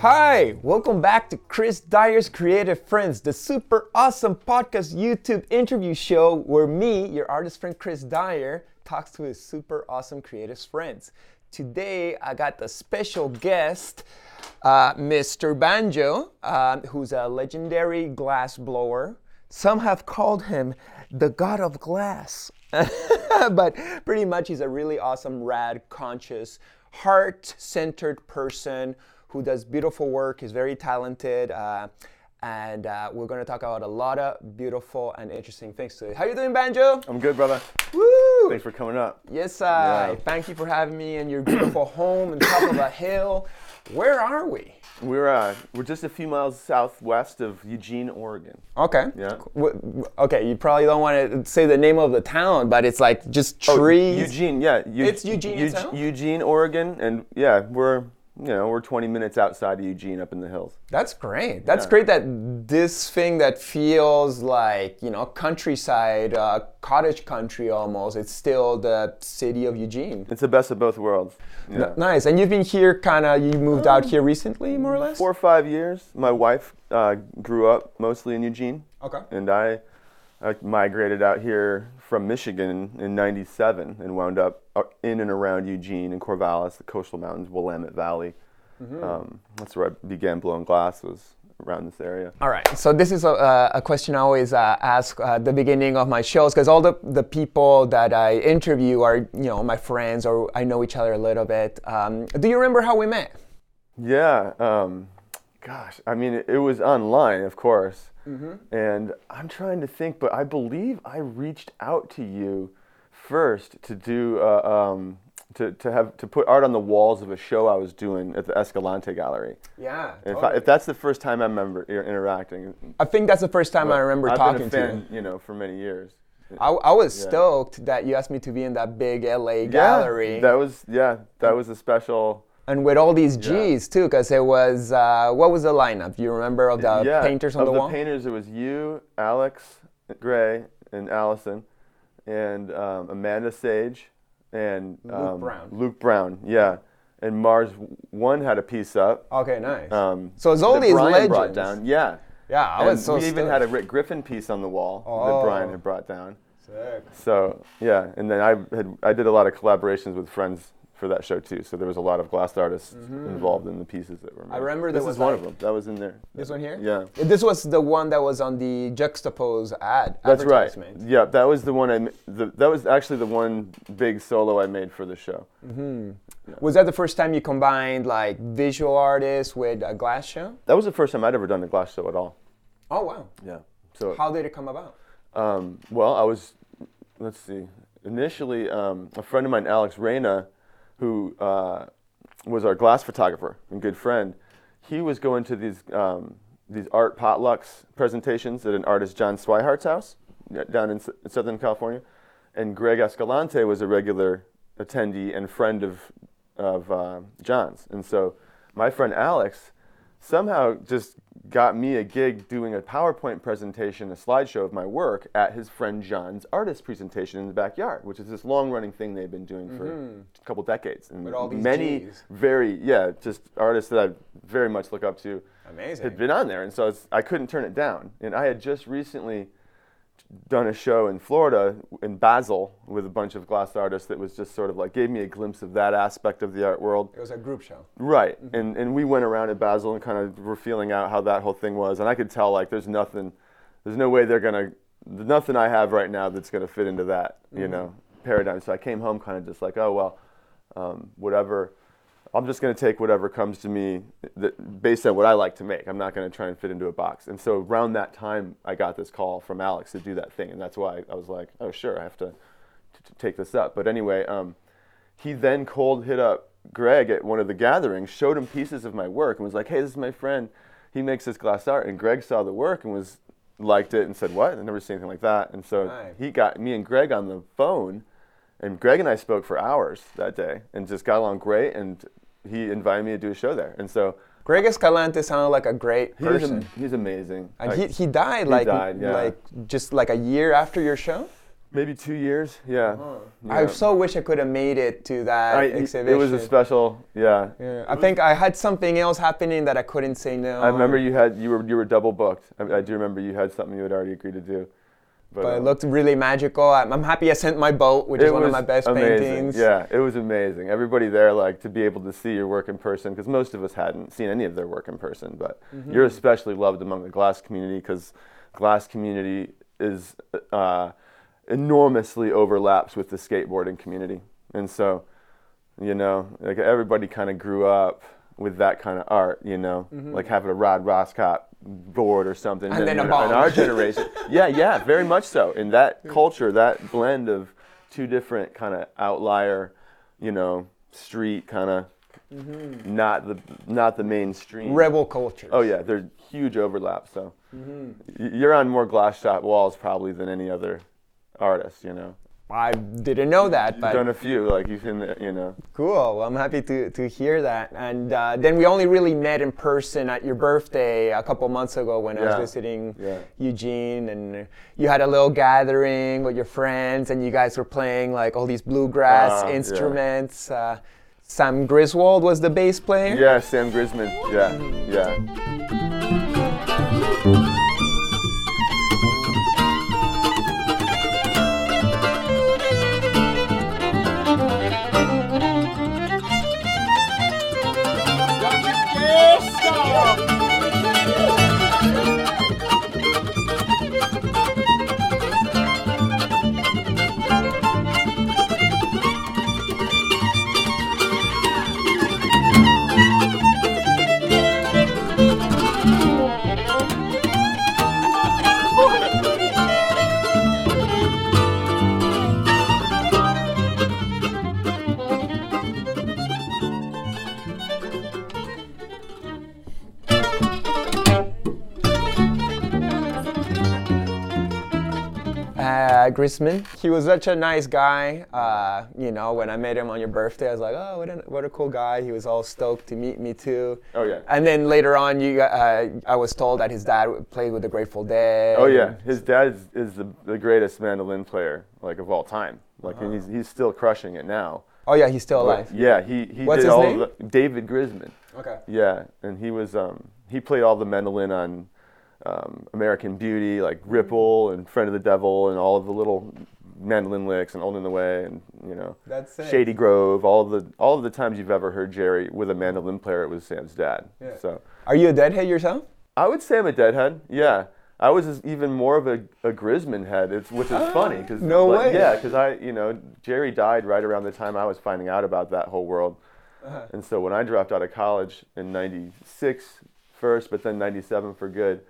Hi, welcome back to Chris Dyer's Creative Friends, the super awesome podcast YouTube interview show where me, your artist friend Chris Dyer, talks to his super awesome creative friends. Today, I got the special guest, uh, Mr. Banjo, uh, who's a legendary glass blower. Some have called him the god of glass. but pretty much he's a really awesome, rad, conscious, heart centered person who does beautiful work, is very talented. Uh, and uh, we're going to talk about a lot of beautiful and interesting things today. How you doing, Banjo? I'm good, brother. Woo! Thanks for coming up. Yes, I. Yeah. Thank you for having me in your beautiful home on top of a hill. Where are we? We're uh, we're just a few miles southwest of Eugene, Oregon. Okay. Yeah. Okay, you probably don't want to say the name of the town, but it's like just trees. Oh, Eugene, yeah. It's Eugene Eu- Eugene, Oregon, and yeah, we're you know we're 20 minutes outside of Eugene, up in the hills. That's great. That's Yeah. great that this thing that feels like, you know, countryside, uh, cottage country almost, it's still the city of Eugene. It's the best of both worlds. Yeah. Nice. And you've been here kind of, you moved out here recently, more or less? Four or five years. My wife uh, grew up mostly in Eugene, Okay. and I, I migrated out here from Michigan in '97 and wound up uh, in and around Eugene and Corvallis, the coastal mountains, Willamette Valley. Mm-hmm. Um, that's where I began blowing glass. Was around this area. All right. So this is a, a question I always uh, ask at the beginning of my shows because all the, the people that I interview are, you know, my friends or I know each other a little bit. Um, do you remember how we met? Yeah. Um, gosh, I mean, it, it was online, of course. And I'm trying to think, but I believe I reached out to you first to do uh, um, to, to have to put art on the walls of a show I was doing at the Escalante Gallery. Yeah. If, I, if that's the first time I remember interacting, I think that's the first time I remember I've talking a to you. you know, for many years. I, I was Yeah. stoked that you asked me to be in that big LA gallery. Yeah, that was yeah, that was a special. And with all these G's too, because it was, uh, what was the lineup? Do you remember of the yeah, painters on of the, the wall? painters, it was you, Alex Grey, and Allyson, and um, Amanda Sage, and um, Brown. Luke Brown, yeah, and Mars One had a piece up. okay, nice. Um, so it's all these Brian legends. brought down, yeah. Yeah, I And was so we even had a Rick Griffin piece on the wall Oh. that Brian had brought down. Sick. So yeah, and then I had I did a lot of collaborations with friends for that show too. So there was a lot of glass artists involved in the pieces that were made. Mm-hmm. remember this is was one like- of them. That was in there. This one here? Yeah. This was the one that was on the Juxtapoz ad. That's right. Yeah, that was the one I. The, that was actually the one big solo I made for the show. Was that the first time you combined like visual artists with a glass show? That was the first time I'd ever done a glass show at all. Oh wow. Yeah. So, How did it come about? um, well, I was. Let's see. Initially, um, a friend of mine, Alex Reyna, who uh, was our glass photographer and good friend, he was going to these um, these art potlucks presentations at an artist John Swihart's house down in, S- Southern California, and Greg Escalante was a regular attendee and friend of of uh, John's, and so my friend Alex somehow just got me a gig doing a PowerPoint presentation, a slideshow of my work at his friend John's artist presentation in the backyard, which is this long-running thing they've been doing for a couple decades. And Mm-hmm. With all these many Gs. very, yeah, just artists that I very much look up to Amazing. had been on there, and so I couldn't turn it down. And I had just recently done a show in Florida, in Basel, with a bunch of glass artists that was just sort of like gave me a glimpse of that aspect of the art world. It was a group show. Right, and and we went around at Basel and kind of were feeling out how that whole thing was, and I could tell like there's nothing, there's no way they're gonna, nothing I have right now that's gonna fit into that, you know, paradigm. So I came home kind of just like, oh well, um, whatever, I'm just gonna take whatever comes to me that, based on what I like to make. I'm not gonna try and fit into a box. And so around that time, I got this call from Alex to do that thing, and that's why I was like, oh sure, I have to, to, to take this up. But anyway. Um, he then cold hit up Greg at one of the gatherings, showed him pieces of my work, and was like, "Hey, this is my friend. He makes this glass art." And Greg saw the work and was liked it and said, "What? I've never seen anything like that." And so Nice. he got me and Greg on the phone, and Greg and I spoke for hours that day and just got along great. And he invited me to do a show there, and so Greg Escalante sounded like a great he's, person. am- he's amazing. and Like, he, he died like died, yeah. like just like a year after your show. maybe two years, yeah. I Yeah. so wish I could have made it to that I- exhibition. it was a special, yeah. Yeah, I think I had something else happening that I couldn't say no. I remember you had you were you were double booked. I, I do remember you had something you had already agreed to do. But it um, looked really magical. I'm, I'm happy I sent my boat, which is one of my best amazing. paintings. Yeah, it was amazing. Everybody there, like, to be able to see your work in person, because most of us hadn't seen any of their work in person. But Mm-hmm. you're especially loved among the glass community because glass community is uh, enormously overlaps with the skateboarding community, and so, you know, like everybody kind of grew up with that kind of art. You know, like having a Rob Roskopp board or something. Mm-hmm. And then in, in our generation, yeah, yeah, very much so. In that culture, that blend of two different kind of outlier, you know, street kind of, not the not the mainstream. Rebel culture. Oh yeah, there's huge overlap. So y- you're on more glass shot walls probably than any other artist. You know, I didn't know that, you've but done a few. Like you've can, you know. cool. Well, I'm happy to, to hear that. And uh, then we only really met in person at your birthday a couple months ago when I was visiting Yeah. Eugene, and you had a little gathering with your friends, and you guys were playing like all these bluegrass yeah. instruments. Uh, Sam Griswold was the bass player. Yeah, Sam Grisman. Yeah, yeah. Grisman. He was such a nice guy. Uh, you know, when I met him on your birthday, I was like, oh, what a, what a cool guy. He was all stoked to meet me too. Oh, yeah. And then later on, you, uh, I was told that his dad played with the Grateful Dead. Oh yeah, his dad is, is the, the greatest mandolin player like of all time. Like and he's he's still crushing it now. Oh yeah, he's still But, alive. yeah, he he What's did his all name? the David Grisman. Okay. Yeah, and he was um he played all the mandolin on um, American Beauty, like Ripple and Friend of the Devil, and all of the little mandolin licks and Old in the Way, and you know. Shady Grove. All of the all of the times you've ever heard Jerry with a mandolin player, it was Sam's dad. Yeah. So. Are you a deadhead yourself? I would say I'm a deadhead. Yeah, I was even more of a, a Grisman head, it's, which is funny because no way. Yeah, because I, you know, Jerry died right around the time I was finding out about that whole world, Uh-huh. and so when I dropped out of college in '96 first, but then '97 for good,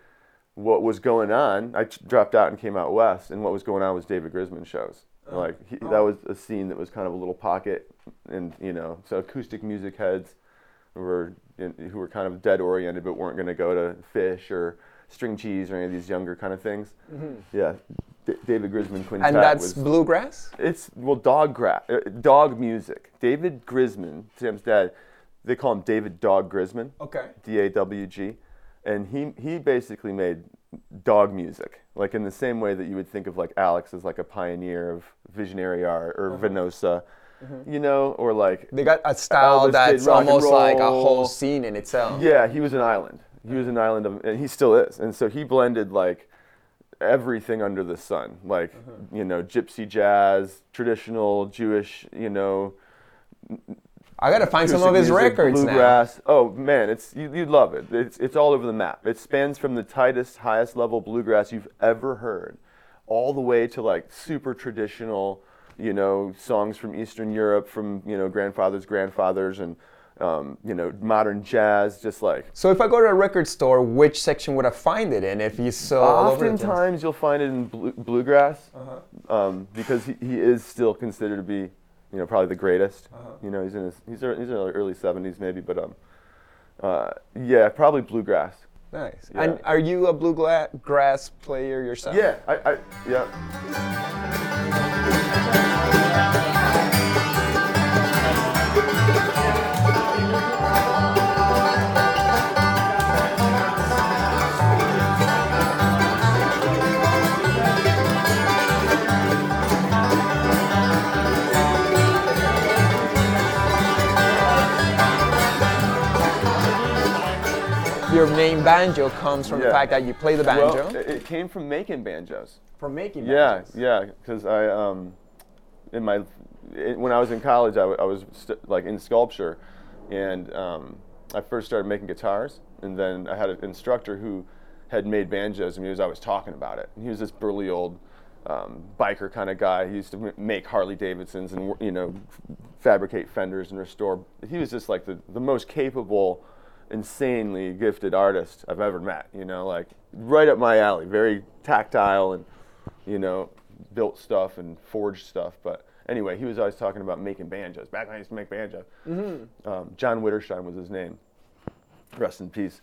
what was going on? I dropped out and came out west, and what was going on was David Grisman shows. Uh-huh. Like he, that was a scene that was kind of a little pocket, and you know, so acoustic music heads who were in, who were kind of dead oriented but weren't going to go to Phish or string cheese or any of these younger kind of things. Yeah, D- David Grisman Quintet Mm-hmm. And that's was bluegrass. it's well dog gra- uh, Dawg music. David Grisman, Sam's dad, they call him David Dawg Grisman. Okay. D A W G, and he he basically made Dawg music, like in the same way that you would think of like Alex as like a pioneer of visionary art or Uh-huh. Venosa, mm-hmm. you know, or like They got a style Elvis that's almost like a whole scene in itself. yeah, he was an island. He was mm-hmm. an island of, and he still is. And so he blended like everything under the sun, like you know, gypsy jazz, traditional Jewish, you know, I gotta find some of his music, records now. bluegrass. Oh man, it's you, you'd love it. It's it's all over the map. It spans from the tightest, highest level bluegrass you've ever heard, all the way to like super traditional, you know, songs from Eastern Europe, from you know grandfathers, grandfathers, and um, you know modern jazz. Just like So if I go to a record store, which section would I find it in? If you so oftentimes you'll find it in blue, bluegrass, um, because he, he is still considered to be, you know, probably the greatest. You know, he's in his he's, he's in the early 70s maybe, but um, uh, yeah, probably bluegrass. Nice. Yeah. And are you a bluegrass player yourself? Yeah, I, I yeah. Your main banjo comes from the fact that you play the banjo. Well, it, it came from making banjos. from making Yeah, banjos. yeah, because I um, in my it, when I was in college, I, w- I was st- like in sculpture, and um, I first started making guitars, and then I had an instructor who had made banjos, and he was always talking about it. And he was this burly old um, biker kind of guy. He used to m- make Harley Davidsons and you know fabricate fenders and restore. He was just like the the most capable. Insanely gifted artist I've ever met, you know, like right up my alley, very tactile and you know, built stuff and forged stuff. But anyway, he was always talking about making banjos. Back when I used to make banjos, um, John Witterstein was his name. Rest in peace.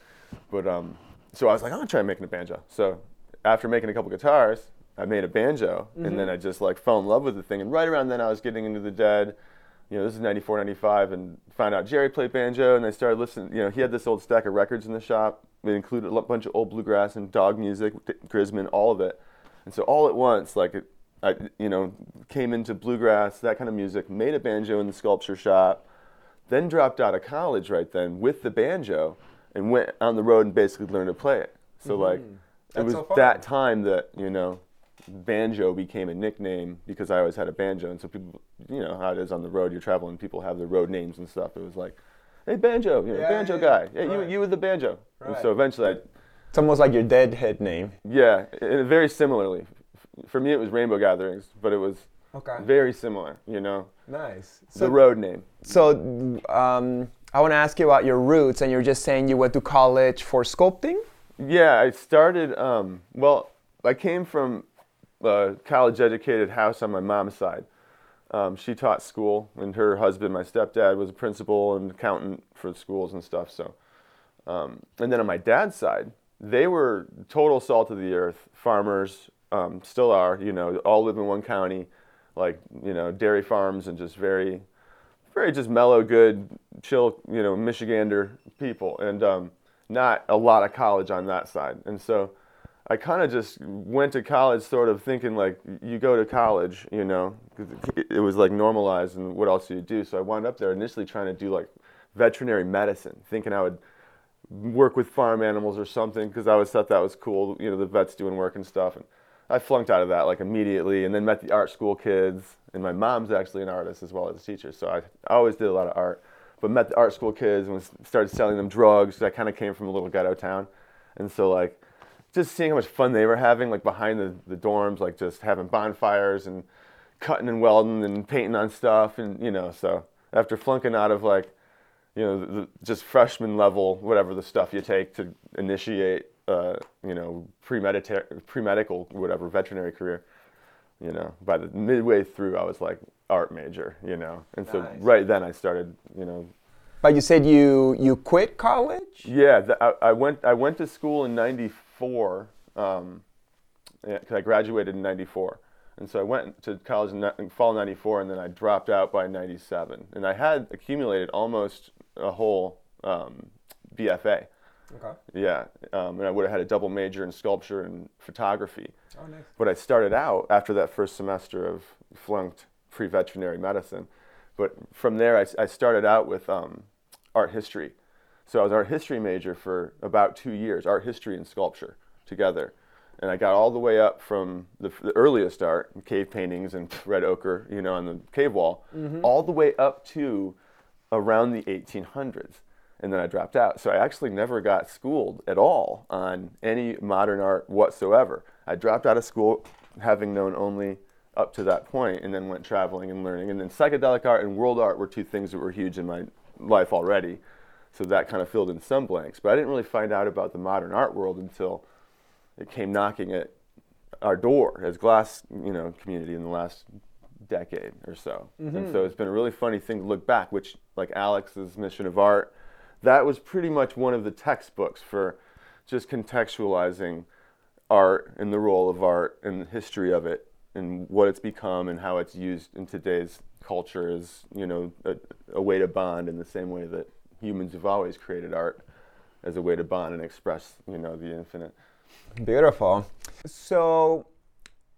But um, so I was like, I'm gonna try making a banjo. So after making a couple guitars, I made a banjo, and then I just like fell in love with the thing. And right around then, I was getting into the Dead. You know, this is 94, 95, and found out Jerry played banjo, and I started listening. You know, he had this old stack of records in the shop. It included a bunch of old bluegrass and Dawg music, Grisman, all of it. And so all at once, like, it, I, you know, came into bluegrass, that kind of music, made a banjo in the sculpture shop, then dropped out of college right then with the banjo, and went on the road and basically learned to play it. So like, it Mm-hmm. That's was so that time that you know, banjo became a nickname because I always had a banjo, and so people, you know how it is on the road. You're traveling, people have their road names and stuff. It was like, hey banjo, you know, Yeah, banjo yeah, guy, yeah, right. you you with the banjo. And so eventually, I, It's almost like your deadhead name. yeah, and very similarly. For me, it was Rainbow Gatherings, but it was Okay. very similar. You know, Nice. the road name. So, um, I want to ask you about your roots, and you're just saying you went to college for sculpting. Yeah, I started. Um, well, I came from a college-educated house on my mom's side. Um, she taught school, and her husband, my stepdad, was a principal and accountant for schools and stuff. So, um, and then on my dad's side, they were total salt of the earth farmers. Um, still are, you know, all live in one county, like you know, dairy farms and just very, very just mellow, good, chill, you know, Michigander people, and um, not a lot of college on that side. And so, I kind of just went to college, sort of thinking like you go to college, you know, it- was like normalized, and what else do you do? So I wound up there initially trying to do like veterinary medicine, thinking I would work with farm animals or something because I always thought that was cool. You know, the vets doing work and stuff. And I flunked out of that like immediately, and then met the art school kids. And my mom's actually an artist as well as a teacher, so I, always did a lot of art. But met the art school kids and started selling them drugs. I kind of came from a little ghetto town, and so like just seeing how much fun they were having, like behind the, the dorms, like just having bonfires and cutting and welding and painting on stuff, and you know. So after flunking out of like you know, the, just freshman level, whatever the stuff you take to initiate, uh, you know, premedita- pre-medical, whatever, veterinary career. You know, by the midway through, I was like art major, you know, and so Nice. right then I started, you know, But you said you you quit college. yeah, the, I, I went I went to school in '94. Um, yeah, 'cause I graduated in '94, and so I went to college in, fall '94, and then I dropped out by '97, and I had accumulated almost a whole um, BFA. Okay. Yeah, um, and I would have had a double major in sculpture and photography. Oh, nice. But I started out after that first semester of flunked pre-veterinary medicine. But from there, I started out with um, art history. So I was art history major for about two years, art history and sculpture together. And I got all the way up from the, the earliest art, cave paintings and red ochre, you know, on the cave wall, mm-hmm. all the way up to around the 1800s. And then I dropped out. So I actually never got schooled at all on any modern art whatsoever. I dropped out of school having known only up to that point and then went traveling and learning. And then psychedelic art and world art were two things that were huge in my life already. So that kind of filled in some blanks. But I didn't really find out about the modern art world until it came knocking at our door as glass, you know, community in the last decade or so. And so mm-hmm. it's been a really funny thing to look back, which like Alex's Mission of Art, that was pretty much one of the textbooks for just contextualizing art and the role of art and the history of it and what it's become and how it's used in today's culture as you know a, a way to bond in the same way that humans have always created art as a way to bond and express you know the infinite. Beautiful. So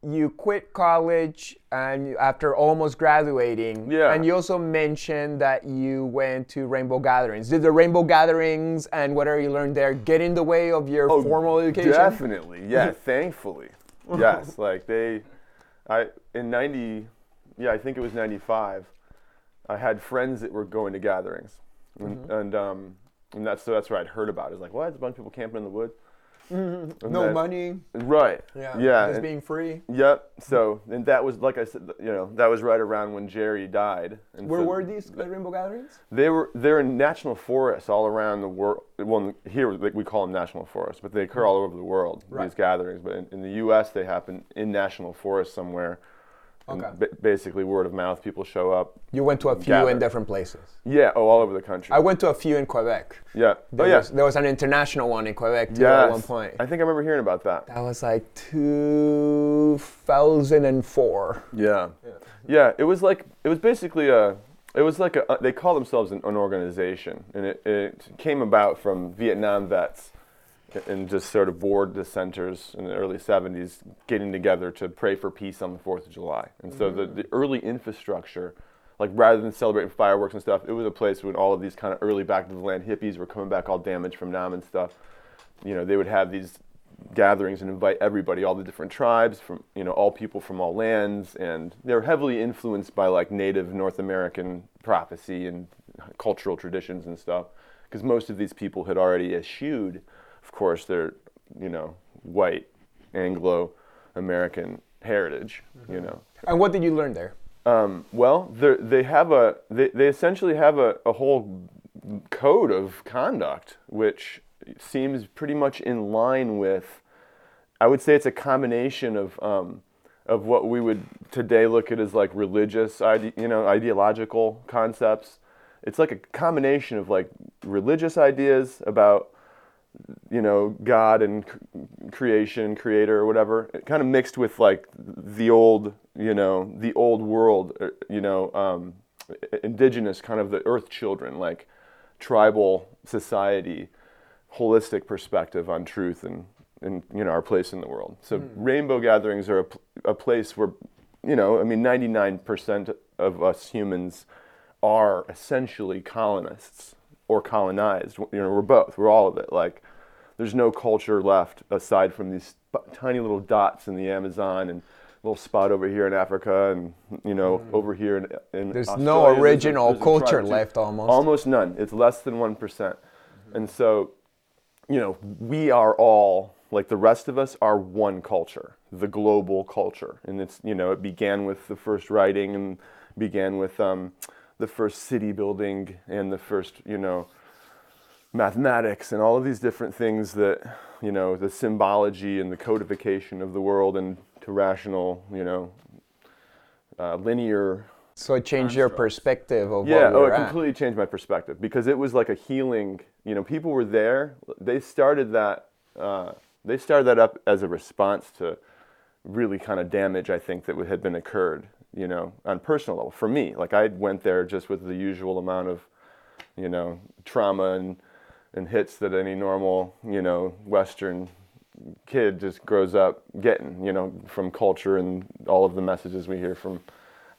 you quit college and after almost graduating Yeah. and you also mentioned that you went to rainbow gatherings did the rainbow gatherings and whatever you learned there get in the way of your oh, formal education Oh, Definitely, yeah. thankfully, yes. Like they, I in ninety, yeah, I think it was ninety five. I had friends that were going to gatherings, Mm-hmm. and um, and that's so that's what I'd heard about. It's like, what? There's a bunch of people camping in the woods. And no then- money Right. yeah Yeah. just and- being free Yep. So and that was like I said, you know, that was right around when Jerry died. And where so were these rainbow gatherings They were they're in national forests all around the world. Well, here like, we call them national forests, but they occur all over the world. Right. These gatherings, but in, in the U.S. they happen in national forests somewhere. Okay. ba- basically, word of mouth, people show up. you went to a few Gather. in different places Yeah. Oh, all over the country. i went to a few in quebec yeah. Oh, there, oh yeah. was, there was an international one in quebec too yes. at one point I think I remember hearing about that. that was like 2004 Yeah. Yeah, it was like it was basically a it was like a they call themselves an, an organization and it, it came about from Vietnam vets and just sort of board dissenters in the early 70s getting together to pray for peace on the 4th of July. And so the, mm. the early infrastructure like rather than celebrating fireworks and stuff, it was a place when all of these kind of early back to the land hippies were coming back all damaged from Nam and stuff. You know, they would have these gatherings and invite everybody, all the different tribes from you know all people from all lands, and they're heavily influenced by like Native North American prophecy and cultural traditions and stuff, because most of these people had already eschewed, of course, their you know white Anglo American heritage, you know. and what did you learn there Um, well, they're- they have a they, they essentially have a, a whole code of conduct which seems pretty much in line with I would say it's a combination of um, of what we would today look at as like religious ide- you know ideological concepts. It's like a combination of like religious ideas about you know God and creation, creator, or whatever, kind of mixed with like the old, you know, the old world, uh, you know, um, indigenous kind of the earth children, like tribal society, holistic perspective on truth and and you know our place in the world. So rainbow gatherings are a, a place where, you know, I mean, 99% of us humans are essentially colonists or colonized. You know, we're both. We're all of it. Like, there's no culture left aside from these sp- tiny little dots in the Amazon and a little spot over here in Africa and you know over here in, in There's no Australia, a- original there's a culture tribe too. left almost. Almost none. It's less than one and so you know we are all like the rest of us are one culture the global culture and it's you know it began with the first writing and began with um, the first city building and the first you know mathematics and all of these different things that you know the symbology and the codification of the world and to rational you know uh, linear So it changed your perspective of yeah, oh, it at. completely changed my perspective because it was like a healing. You know, people were there. They started that. Uh, they started that up as a response to really kind of damage I think that had been occurred. You know, on personal level for me. Like I went there just with the usual amount of, you know, trauma and and hits that any normal you know Western kid just grows up getting. You know, from culture and all of the messages we hear from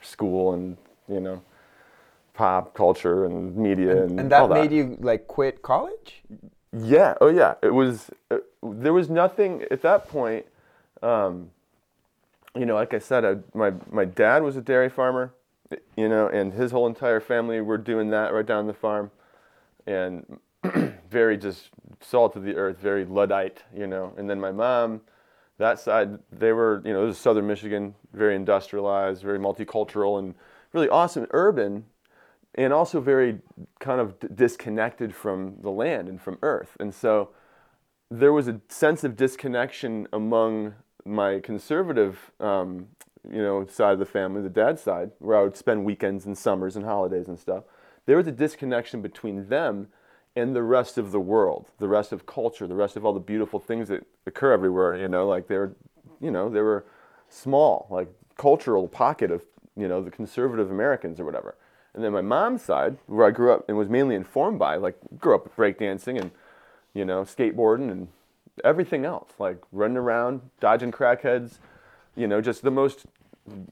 school and you know pop culture and media and, And all that that made you like quit college? yeah oh yeah it was uh, there was nothing at that point um, you know like i said I, my my dad was a dairy farmer you know and his whole entire family were doing that right down the farm. And very just salt of the earth very luddite you know. And then my mom that side they were you know this is southern michigan very industrialized very multicultural and really awesome urban and also very kind of d- disconnected from the land and from earth. And so there was a sense of disconnection among my conservative um, you know side of the family the dad side where i would spend weekends and summers and holidays and stuff there was a disconnection between them and the rest of the world, the rest of culture, the rest of all the beautiful things that occur everywhere. You know, like they're, you know, they were small, like cultural pocket of, you know, the conservative Americans or whatever. And then my mom's side, where I grew up and was mainly informed by, like, grew up breakdancing and, you know, skateboarding and everything else, like running around, dodging crackheads, you know, just the most,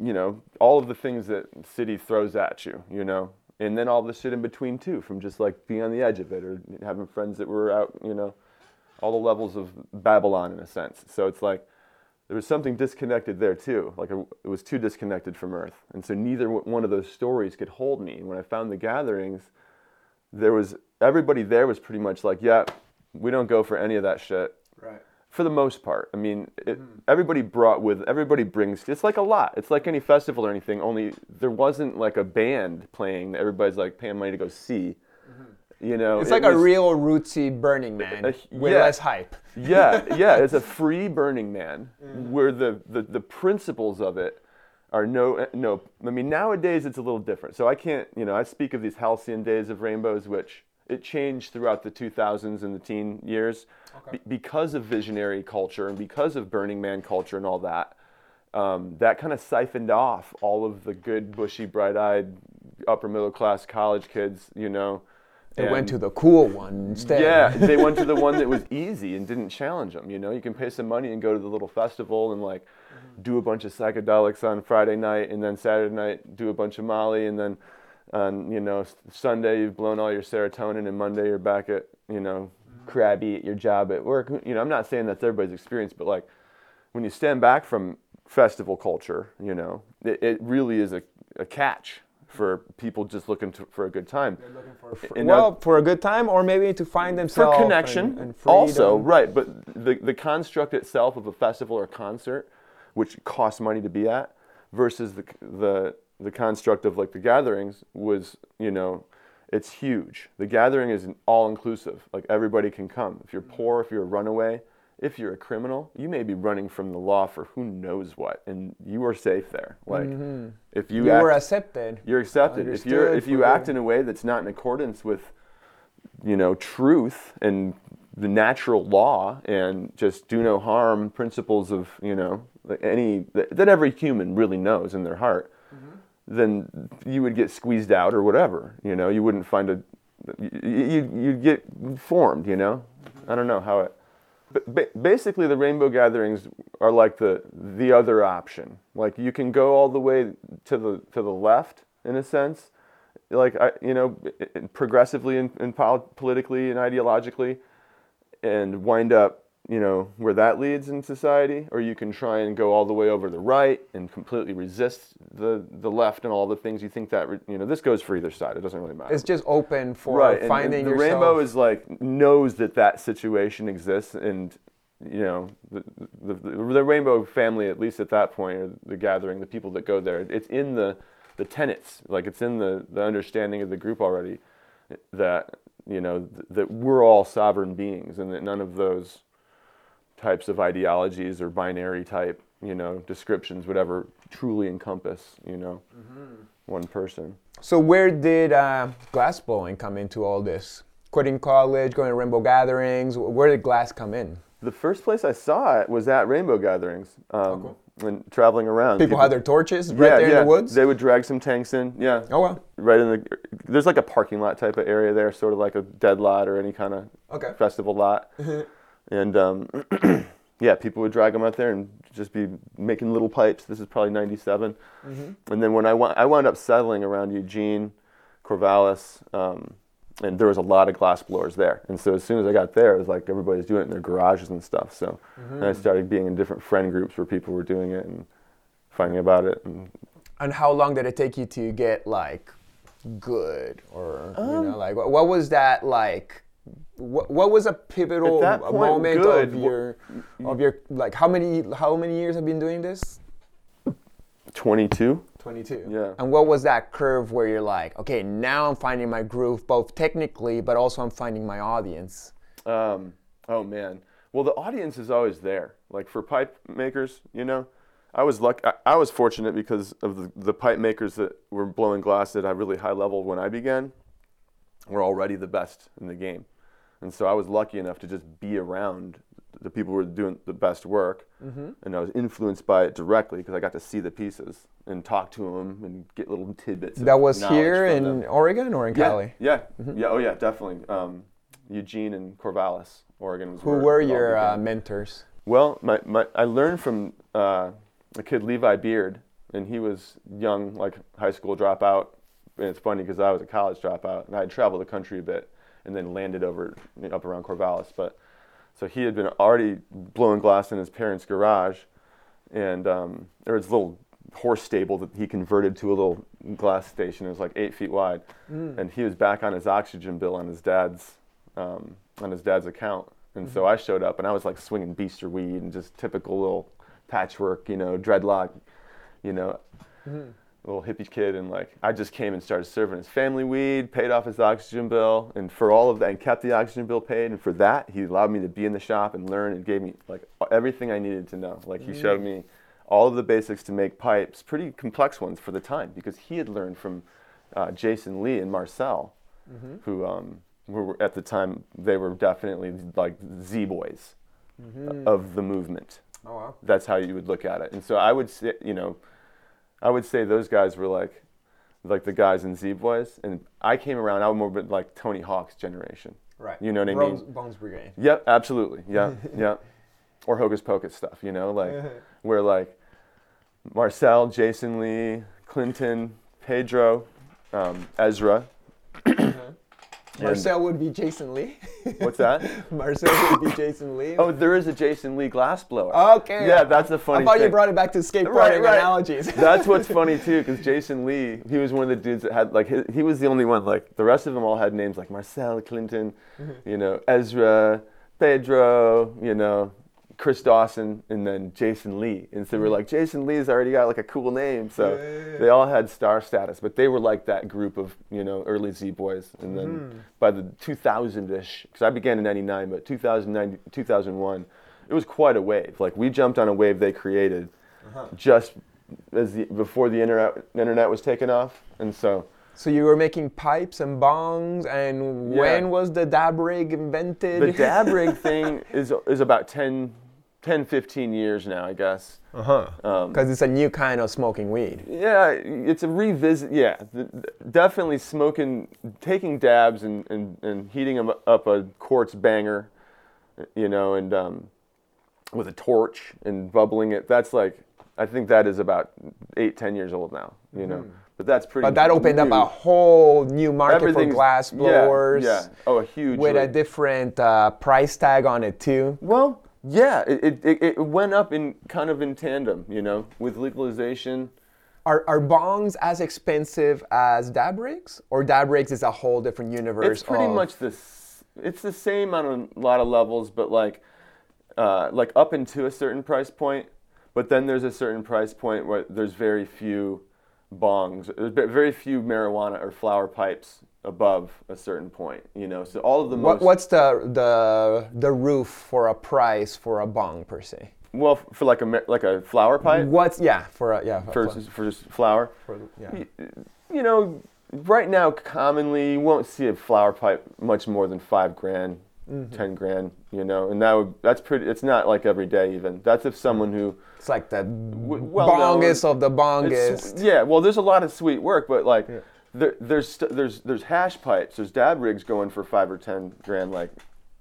you know, all of the things that city throws at you, you know, and then all the shit in between too, from just like being on the edge of it or having friends that were out, you know, all the levels of Babylon in a sense. So it's like there was something disconnected there too. Like it was too disconnected from Earth, and so neither one of those stories could hold me. When I found the gatherings, there was everybody there was pretty much like, yeah, we don't go for any of that shit. Right. For the most part, I mean, it, everybody brought with everybody brings. It's like a lot. It's like any festival or anything. Only there wasn't like a band playing that everybody's like paying money to go see. You know, It's it like a was- real rootsy Burning Man Uh, with yeah. less hype. yeah, yeah, it's a free Burning Man where the, the, the principles of it are no no. I mean, nowadays it's a little different. So I can't, you know, I speak of these halcyon days of rainbows, which it changed throughout the 2000s and the teen years be- because of visionary culture and because of Burning Man culture and all that. Um, that kind of siphoned off all of the good, bushy, bright-eyed, upper middle class college kids, you know. They went to the cool one instead. yeah, they went to the one that was easy and didn't challenge them. You know, you can pay some money and go to the little festival and like do a bunch of psychedelics on Friday night, and then Saturday night do a bunch of Molly, and then on you know Sunday you've blown all your serotonin, and Monday you're back at you know mm-hmm. crabby at your job at work. You know, I'm not saying that's everybody's experience, but like when you stand back from festival culture, you know, it, it really is a, a catch for people just looking to, for a good time. And now- well, for a good time, or maybe to find for themselves connection and, and also right but the, the construct itself of a festival or concert which costs money to be at versus the, the the construct of like the gatherings was you know it's huge. The gathering is all inclusive like everybody can come. If you're mm-hmm. poor if you're a runaway if you're a criminal you may be running from the law for who knows what and you are safe there. Like mm-hmm. if you, You act, were accepted. you're accepted. If you're if you act in a way that's not in accordance with, you know, truth and the natural law and just do no harm principles of you know any that every human really knows in their heart, then you would get squeezed out or whatever. You know, you wouldn't find a you you you'd get formed. You know, I don't know how it. But basically, the rainbow gatherings are like the the other option. Like you can go all the way to the to the left in a sense, like I, you know, progressively and, and pol- politically and ideologically, and wind up you know where that leads in society, or you can try and go all the way over the right and completely resist the the left and all the things you think that you know. This goes for either side. It doesn't really matter It's just open for right and- and finding the yourself. rainbow is like knows that that situation exists and you know the, the, the, the rainbow family at least at that point or the gathering the people that go there it's in the the tenets like it's in the the understanding of the group already that you know th- that we're all sovereign beings and that none of those types of ideologies or binary type you know descriptions would ever truly encompass you know one person So where did uh, glass blowing come into all this? Quitting college, going to rainbow gatherings. Where did glass come in? The first place I saw it was at rainbow gatherings um, and traveling around. People had their torches right yeah, there yeah. in the woods. They would drag some tanks in. Yeah. oh well. Right in the. There's like a parking lot type of area there, sort of like a dead lot or any kind of Okay. festival lot. and um, yeah, people would drag them out there and just be making little pipes. This is probably '97. Mm-hmm. And then when I went, I wound up settling around Eugene, Corvallis. Um, and there was a lot of glass blowers there. And so as soon as I got there, it was like everybody's doing it in their garages and stuff. So and I started being in different friend groups where people were doing it and finding about it. And And how long did it take you to get like good or you Um, know like what, what was that like? What, what was a pivotal point, moment good, of your of your like how many how many years have you been doing this? 22. 22. Yeah. And what was that curve where you're like, okay, now I'm finding my groove both technically, but also I'm finding my audience. Um, oh man. Well, the audience is always there. Like for pipe makers, you know, I was luck. I, I was fortunate because of the, the pipe makers that were blowing glass at a really high level when I began. Were already the best in the game. And so I was lucky enough to just be around the people who were doing the best work, Mm-hmm. and I was influenced by it directly because I got to see the pieces and talk to them and get little tidbits. of That was here in them. Oregon or in yeah, Cali? yeah, yeah. Oh yeah, definitely. Um, Eugene and Corvallis, Oregon. Was Who were your uh, mentors? Well, my, my, I learned from uh, a kid, Levi Beard, and he was young, like high school dropout. And it's funny because I was a college dropout, and I had traveled the country a bit, and then landed over up around Corvallis. But so he had been already blowing glass in his parents' garage, and um, there was a little horse stable that he converted to a little glass station. It was like eight feet wide, and he was back on his oxygen bill on his dad's um, on his dad's account. And so I showed up, and I was like swinging beaster weed and just typical little patchwork, you know, dreadlock, you know, little hippie kid, and like I just came and started serving his family weed, paid off his oxygen bill, and for all of that, and kept the oxygen bill paid, and for that, he allowed me to be in the shop and learn, and gave me like everything I needed to know. Like he showed me all of the basics to make pipes, pretty complex ones for the time, because he had learned from uh, Jason Lee and Marcel, who um, were at the time they were definitely like Z boys of the movement Oh wow. that's how you would look at it. And so I would say, you know, I would say those guys were like, like the guys in Z Boys, and I came around. I was more like Tony Hawk's generation. Right. You know what I mean? Bones Brigade. Yep, absolutely. Yeah, yeah. Or Hokus Pokus stuff, you know, like where like Marcel, Jason Lee, Clinton, Pedro, um, Ezra. Marcel would be Jason Lee. What's that? Marcel would be Jason Lee. Oh, there is a Jason Lee glassblower. okay. Yeah, that's the funny thing. I thought you brought it back to skateboarding Right, right. analogies. That's what's funny too, because Jason Lee, he was one of the dudes that had like he, he was the only one. Like the rest of them all had names like Marcel Clinton, Mm-hmm. you know, Ezra, Pedro, you know, Chris Dawson, and then Jason Lee. And so we're like, Jason Lee's already got like a cool name. So. Yeah, they all had star status, but they were like that group of you know early Z boys. And then Mm-hmm. by the 2000ish, because I began in '99, but 2009, 2001, it was quite a wave. Like we jumped on a wave they created Uh-huh. just as the, before the internet internet was taken off, and so So you were making pipes and bongs, and Yeah. when was the dab rig invented? the dab rig thing is is about 10, 10 15 years now, I guess. Uh huh. Um, Because it's a new kind of smoking weed. yeah, it's a revisit. Yeah, th- th- definitely smoking, taking dabs and, and, and heating them up a quartz banger, you know, and um, with a torch and bubbling it. That's like, I think that is about eight, ten years old now, you know. But that's pretty. But that opened up a whole new market for glass yeah, blowers Yeah, yeah. Oh, a huge. with a different uh, price tag on it too. Well, yeah, it, it, it, went up in kind of in tandem, you know, with legalization. Are, are bongs as expensive as dab rigs? Or dab rigs is a whole different universe? It's pretty of- much this. It's the same on a lot of levels, but like, uh, like up into a certain price point. But then there's a certain price point where there's very few bongs. There's very few marijuana or flower pipes above a certain point. You know, so all of the What, most. what's the, the the roof for a price for a bong per se? Well, for like a like a flower pipe. What's yeah for a, yeah for, for, for just flower. for- yeah. Y- You know, right now, commonly you won't see a flower pipe much more than five grand, Mm-hmm. ten grand. You know, and that would that's pretty. It's not like every day even. That's if someone who It's like the well-known- bongest of the bongest. yeah, well, there's a lot of sweet work, but like. There, there's there's there's hash pipes, there's dab rigs going for five or ten grand like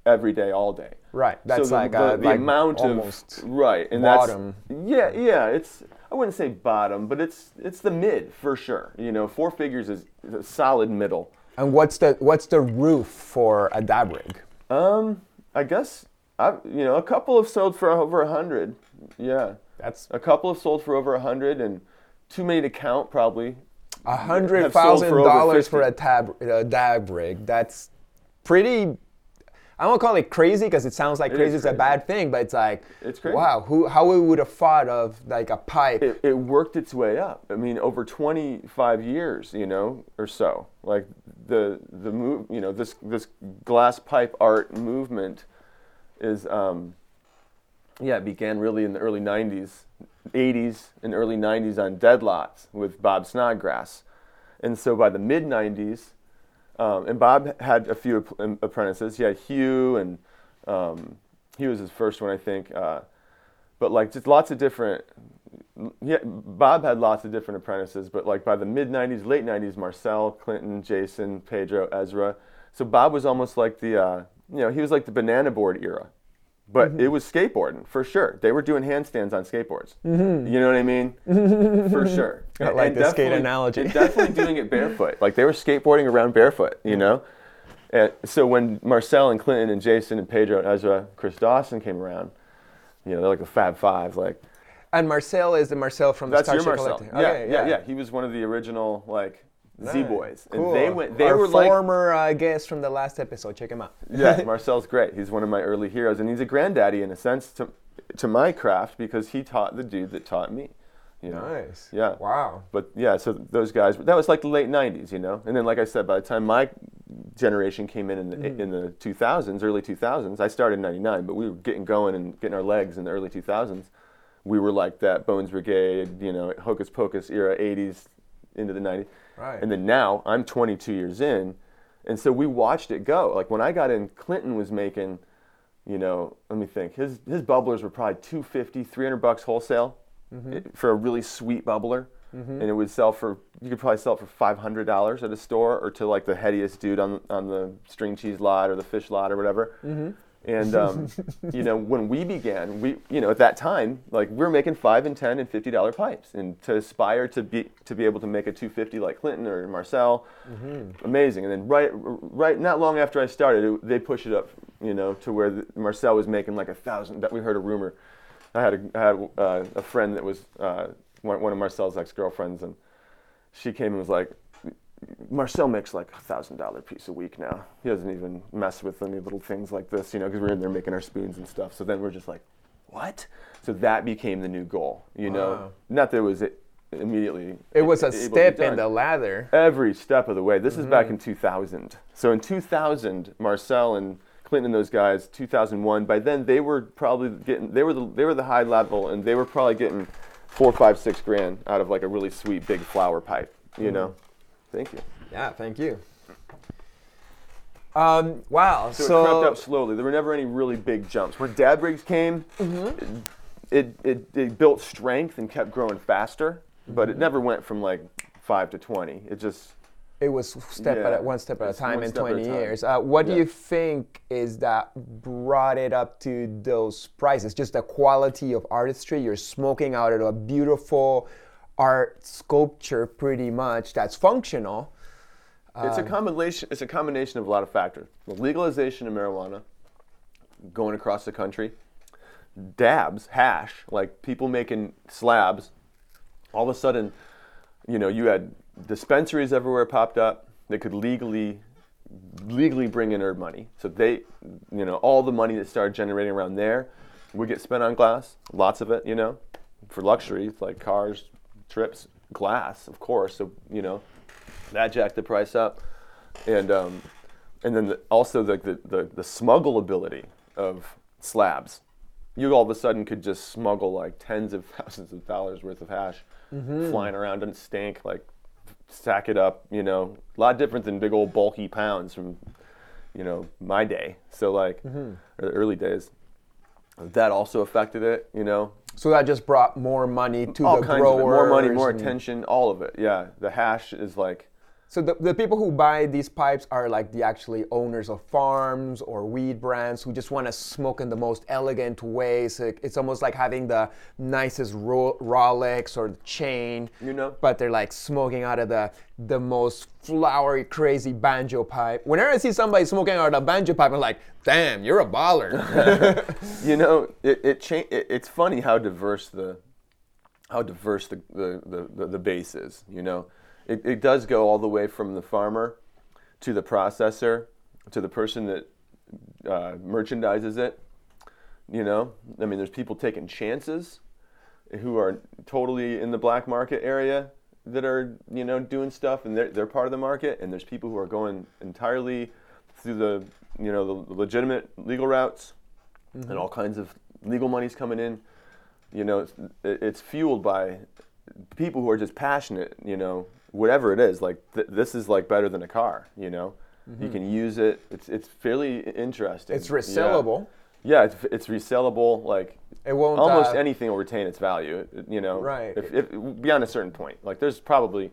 every day, all day. Right, that's so like the, a- the like amount of right and bottom. That's, yeah, yeah. It's I wouldn't say bottom, but it's it's the mid for sure. You know, four figures is, is a solid middle. And what's the what's the roof for a dab rig? Um, I guess I you know a couple have sold for over a hundred. Yeah, That's a couple have sold for over a hundred, and too many to count probably. A hundred thousand dollars for a tab a dab rig. That's pretty. I don't call it crazy because it sounds like It crazy is is a bad thing, but it's like, It's crazy. wow, who how we would have thought of like a pipe? it, it worked its way up. I mean, over 25 years, you know, or so. Like the the move, you know, this this glass pipe art movement is, um, yeah, it began really in the early 90s, 80s, and early 90s on Dead Lots with Bob Snodgrass, and so by the mid 90s. Um, and Bob had a few um, apprentices. He had Hugh, and um, he was his first one, I think. Uh, but like just lots of different. Yeah, Bob had lots of different apprentices, but like by the mid '90s, late '90s, Marcel, Clinton, Jason, Pedro, Ezra. So Bob was almost like the, uh, you know, he was like the banana board era, but Mm-hmm. it was skateboarding for sure. They were doing handstands on skateboards. Mm-hmm. You know what I mean? for sure. I like the skate analogy. definitely doing it barefoot. Like they were skateboarding around barefoot. You know. And so when Marcel and Clinton and Jason and Pedro and Ezra, Chris Dawson came around, you know, they're like the Fab Five. Like And Marcel is the Marcel from the that's your Marcel. Collective. Yeah, Okay, yeah, yeah, He was one of the original like Z Boys, Cool. and they went. They Our were like, former uh, guest from the last episode. Check him out. yeah, Marcel's great. He's one of my early heroes, and he's a granddaddy in a sense to to my craft because he taught the dude that taught me. You know. Nice. Yeah. Wow. But yeah, so those guys, that was like the late '90s, you know. And then, like I said, by the time my generation came in in the, Mm-hmm. in the 2000s, early 2000s, I started in '99, but we were getting going and getting our legs in the early 2000s. We were like that Bones Brigade, you know, Hokus Pokus era, '80s into the '90s. Right. And then now I'm 22 years in, and so we watched it go. Like when I got in, Clinton was making, you know, let me think. His his bubblers were probably 250, 300 bucks wholesale it- for a really sweet bubbler, mm-hmm. and it would sell for you could probably sell it for 500 dollars at a store or to like the headiest dude on on the string cheese lot or the Phish lot or whatever. Mm-hmm. And um, you know, when we began, we you know at that time, like we were making five and ten and fifty dollar pipes, and to aspire to be to be able to make a two fifty like Clinton or Marcel, amazing. And then right right not long after I started, it, they pushed it up, you know, to where the, Marcel was making like a thousand. That we heard a rumor. I had a I had uh, a friend that was uh, one, one of Marcel's ex girlfriends, and she came and was like, Marcel makes like a thousand dollar piece a week now. He doesn't even mess with any little things like this, you know, because we're in there making our spoons and stuff. So then we're just like, what? So that became the new goal, you know. Wow. Not that it was it immediately. It was a able to be step in the ladder. Every step of the way. This is Mm-hmm. back in 2000. So in 2000, Marcel and Clinton and those guys, 2001. By then they were probably getting. They were the they were the high level, and they were probably getting four, five, six grand out of like a really sweet big flower pipe. You know. Mm-hmm. Thank you. Yeah, thank you. Um, wow. So, So, it crept up slowly. There were never any really big jumps. When Dab rigs came, Mm-hmm. it, it, it built strength and kept growing faster, but Mm-hmm. it never went from like five to 20. It just, it was step at Yeah, a, one step at a time in step at a 20 time. years. Uh, what do you think is that brought it up to those prices? Just the quality of artistry. You're smoking out of a beautiful art sculpture, pretty much that's functional. it's a um, combination. It's a combination of a lot of factors. The legalization of marijuana, going across the country, dabs, hash, like people making slabs. All of a sudden, you know, you had dispensaries everywhere popped up that could legally legally bring in herb money. So they, you know, all the money that started generating around there would get spent on glass, lots of it, you know, for luxury like cars, trips, glass, of course. So you know, that jacked the price up, and um, and then the, also the, the the the smuggle ability of slabs. You all of a sudden could just smuggle like tens of thousands of dollars worth of hash flying around, doesn't stink, like stack it up, you know, a lot different than big old bulky pounds from, you know, my day. So like, or the early days. That also affected it, you know. So that just brought more money to All the kinds growers. of it. More money, more attention, all of it. Yeah, the hash is like, So the, the people who buy these pipes are like the actually owners of farms or weed brands who just want to smoke in the most elegant way. It- It's almost like having the nicest Ro- Rolex or chain, You know. but they're like smoking out of the the most flowery, crazy banjo pipe. Whenever I see somebody smoking out of a banjo pipe, I'm like, damn, you're a baller. you know, it, it, cha- it it's funny how diverse the how diverse the, the, the, the, the base is, you know. It, it does go all the way from the farmer to the processor to the person that uh, merchandises it. You know, I mean, there's people taking chances who are totally in the black market area that are, you know, doing stuff and they're, they're part of the market. And there's people who are going entirely through the, you know, the legitimate legal routes and all kinds of legal money's coming in. You know, it's, it's fueled by people who are just passionate. You know, whatever it is, like th- this is like better than a car. You know, You can use it. It's it's fairly interesting. It's Yeah. resellable. Yeah, it's, it's resellable. Like It won't almost uh, anything will retain its value. You know, Right. If, if beyond a certain point, like there's probably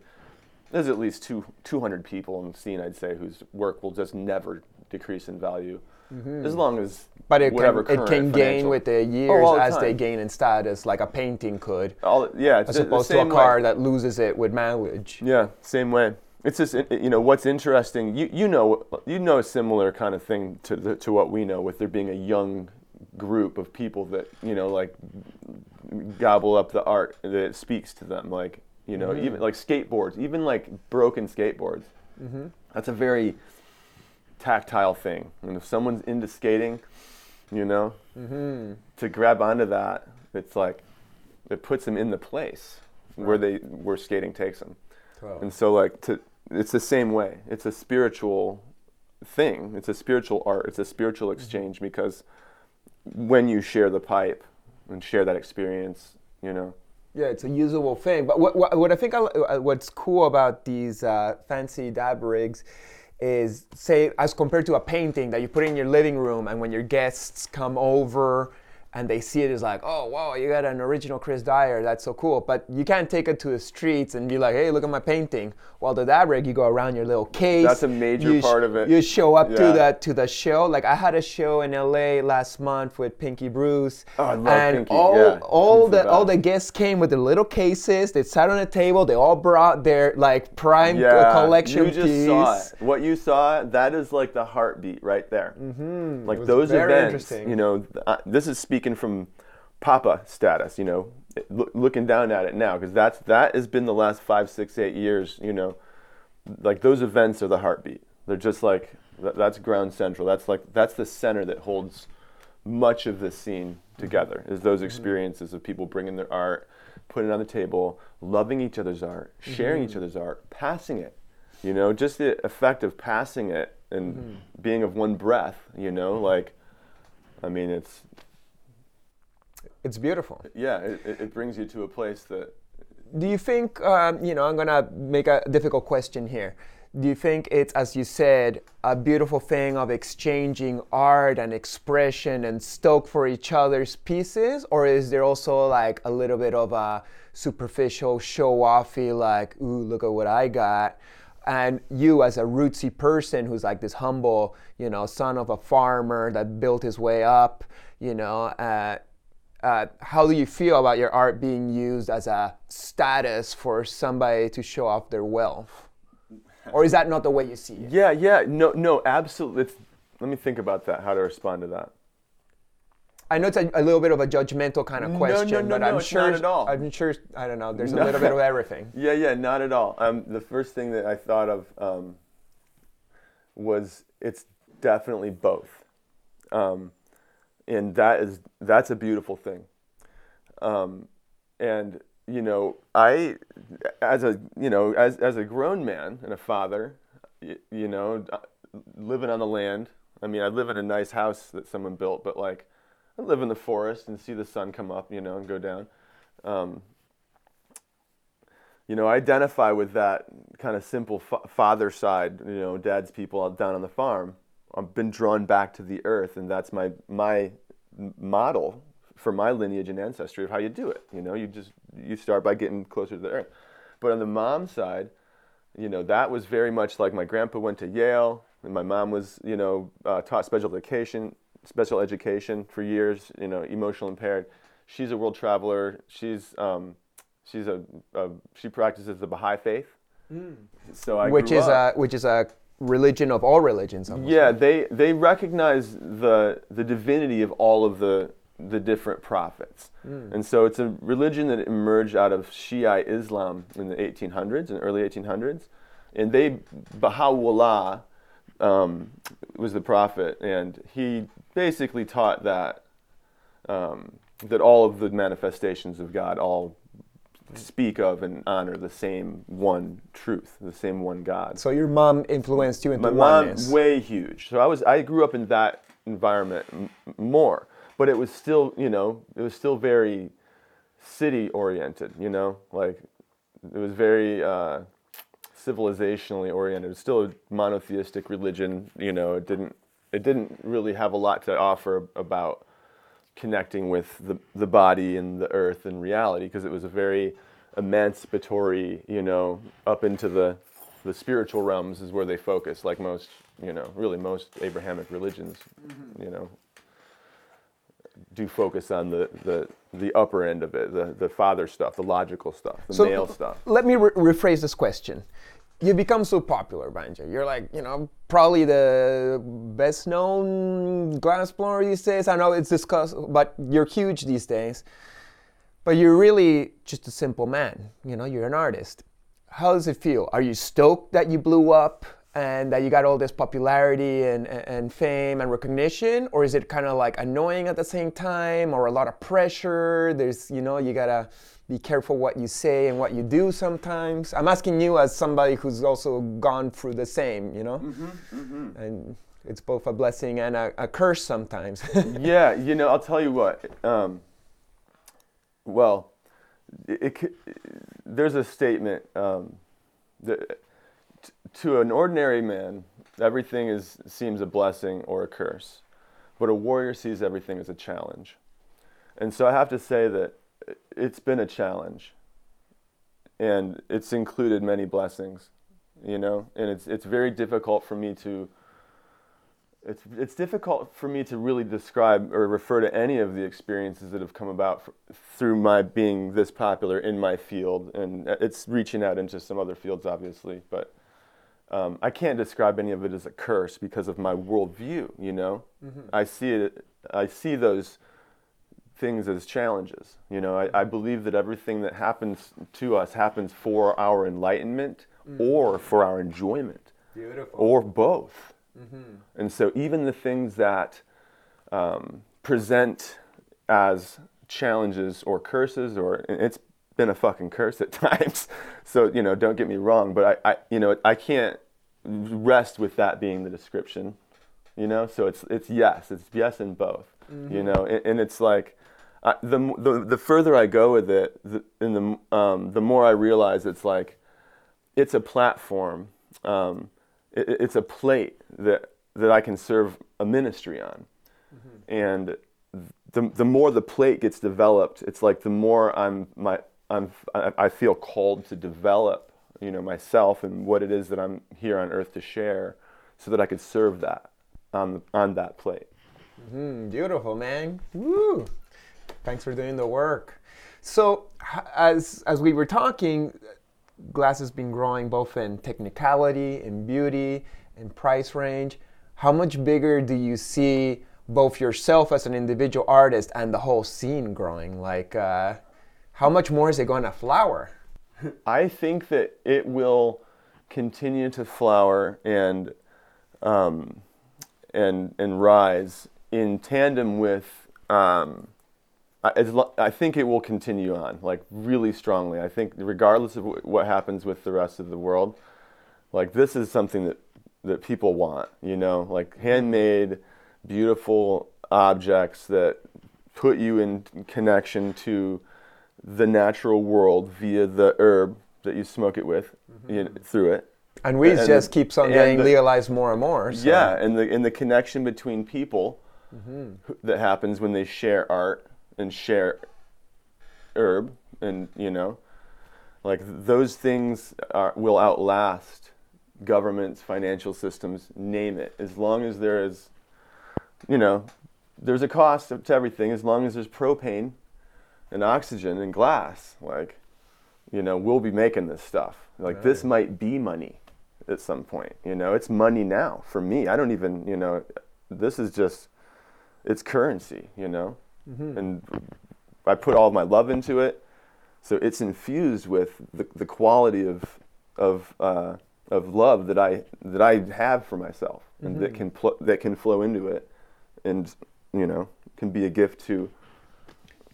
there's at least two 200 people in the scene, I'd say, whose work will just never decrease in value, as long as Mm-hmm. But it whatever can, it can gain with the Oh, years all the as they gain in status, like a painting could, All, yeah, as opposed to a same way. car that loses it with mileage. Yeah, same way. It's just you know what's interesting. You you know you know a similar kind of thing to the, to what we know with there being a young group of people that you know like gobble up the art that speaks to them. Like you know even like skateboards, even like broken skateboards. That's a very tactile thing. And if someone's into skating, you know, to grab onto that, it's like it puts them in the place where they where skating takes them. And so like to it's the same way. It's a spiritual thing. It's a spiritual art. It's a spiritual exchange because when you share the pipe and share that experience, you know. Yeah, it's a usable thing. But what, what, what I think I, uh, what's cool about these uh, fancy dab rigs is, say, as compared to a painting that you put in your living room, and when your guests come over and they see it, as like, oh, wow, you got an original Chris Dyer. That's so cool. But you can't take it to the streets and be like, hey, look at my painting. While the dab rig, you go around your little case. That's a major sh- part of it. You show up to the to the show. Like I had a show in LA last month with Pinky Bruce, Oh, I love and Pinky, all yeah. all the the all the guests came with the little cases. They sat on a table. They all brought their like prime Yeah, collection you just piece. saw it. What you saw, that is like the heartbeat right there. Mm-hmm. Like those events, interesting. you know, th- uh, this is speaking from Papa status, you know, loo- looking down at it now, because that's that has been the last five, six, eight years, you know, like those events are the heartbeat. They're just like th- that's ground central. That's like that's the center that holds much of the scene together. Is those mm-hmm. experiences of people bringing their art, putting it on the table, loving each other's art, mm-hmm. sharing each other's art, passing it. You know, just the effect of passing it and mm-hmm. being of one breath. You know, like, I mean, it's It's beautiful. yeah, it, it brings you to a place that Do you think, um, you know, I'm going to make a difficult question here. Do you think it's, as you said, a beautiful thing of exchanging art and expression and stoke for each other's pieces? Or is there also like a little bit of a superficial show offy, like, ooh, look at what I got? And you, as a rootsy person who's like this humble, you know, son of a farmer that built his way up, you know, uh, uh, how do you feel about your art being used as a status for somebody to show off their wealth? Or is that not the way you see it? yeah, yeah, no, no, absolutely. It's, let me think about that. How to respond to that. I know it's a, a little bit of a judgmental kind of question, no, no, but no, I'm it's sure not at all. I'm sure I don't know. There's a little bit of everything. Yeah, yeah, not at all. Um, the first thing that I thought of um, was it's definitely both, um, and that is that's a beautiful thing. Um, and you know, I, as a you know, as as a grown man and a father, you, you know, living on the land. I mean, I live in a nice house that someone built, but like, I live in the forest and see the sun come up, you know, and go down. Um, you know, I identify with that kind of simple fa- father side, you know, dad's people out down on the farm. I've been drawn back to the earth, and that's my my model for my lineage and ancestry of how you do it. You know, you just you start by getting closer to the earth. But on the mom side, you know, that was very much like my grandpa went to Yale, and my mom was, you know, uh, taught special education, special education for years. You know, emotional impaired. She's a world traveler. She's um, she's a, a she practices the Baha'i faith. So I which is up- a which is a religion of all religions. Almost. yeah, they they recognize the the divinity of all of the the different prophets, and so it's a religion that emerged out of Shiite Islam in the 1800s, in the early 1800s, and they Baha'u'llah um, was the prophet, and he basically taught that um, that all of the manifestations of God all speak of and honor the same one truth, the same one God So your mom influenced you into my mom oneness. way huge so i was i grew up in that environment m- more but it was still you know it was still very city oriented you know like it was very uh, civilizationally oriented. It was still a monotheistic religion. You know, it didn't it didn't really have a lot to offer about connecting with the the body and the earth and reality because it was a very emancipatory. You know, up into the the spiritual realms is where they focus, like most, you know, really most Abrahamic religions, mm-hmm. you know, do focus on the, the, the upper end of it, the, the father stuff, the logical stuff, the So male stuff. Let me re- rephrase this question. You become so popular, Banjo. You're like, you know, probably the best known glass blower these days. I know it's discussed, but you're huge these days. But you're really just a simple man. You know, you're an artist. How does it feel? Are you stoked that you blew up and that you got all this popularity and, and, and fame and recognition? Or is it kind of like annoying at the same time or a lot of pressure? There's, you know, you gotta be careful what you say and what you do sometimes. I'm asking you as somebody who's also gone through the same, you know? And it's both a blessing and a, a curse sometimes. yeah, you know, I'll tell you what. Um, well, it, it, there's a statement um, that t- to an ordinary man, everything is seems a blessing or a curse, but a warrior sees everything as a challenge. And so I have to say that it's been a challenge, and it's included many blessings, you know, and it's it's very difficult for me to it's, it's difficult for me to really describe or refer to any of the experiences that have come about f- through my being this popular in my field. And it's reaching out into some other fields, obviously. But um, I can't describe any of it as a curse because of my worldview, you know? I see it, I see those things as challenges. You know, I, I believe that everything that happens to us happens for our enlightenment mm. or for our enjoyment Beautiful. or both. Mm-hmm. And so even the things that um, present as challenges or curses, or it's been a fucking curse at times. So you know, don't get me wrong, but I, I you know, I can't rest with that being the description. You know, so it's it's yes, it's yes in both. You mm-hmm. know, and, and it's like. I, the, the the further I go with it, the, and the um, the more I realize it's like, it's a platform. Um, it, it's a plate that that I can serve a ministry on, and the the more the plate gets developed, it's like the more I'm my I'm I I feel called to develop you know myself and what it is that I'm here on earth to share, so that I could serve that on on that plate. Mm, beautiful, man. Woo! Thanks for doing the work. So, as as we were talking, glass has been growing both in technicality, in beauty, in price range. How much bigger do you see both yourself as an individual artist and the whole scene growing? Like, uh, how much more is it going to flower? I think that it will continue to flower and um, and and rise in tandem with. Um, I- as lo- I think it will continue on like really strongly. I think regardless of wh- what happens with the rest of the world, like this is something that that people want. You know, like handmade, beautiful objects that put you in connection to the natural world via the herb that you smoke it with mm-hmm. you know, through it. And weed And- just keeps on getting the- legalized more and more. so- Yeah, and the and the connection between people mm-hmm. who- that happens when they share art and share herb, and you know, like those things are, will outlast governments, financial systems, name it. As long as there is, you know, there's a cost to everything. As long as there's propane and oxygen and glass, like, you know, we'll be making this stuff. Like this might be money at some point. You know, it's money now for me. I don't even, you know, this is just, it's currency. You know, and I put all my love into it, so it's infused with the, the quality of of uh, of love that I that I have for myself, and that can pl- that can flow into it, and you know, can be a gift to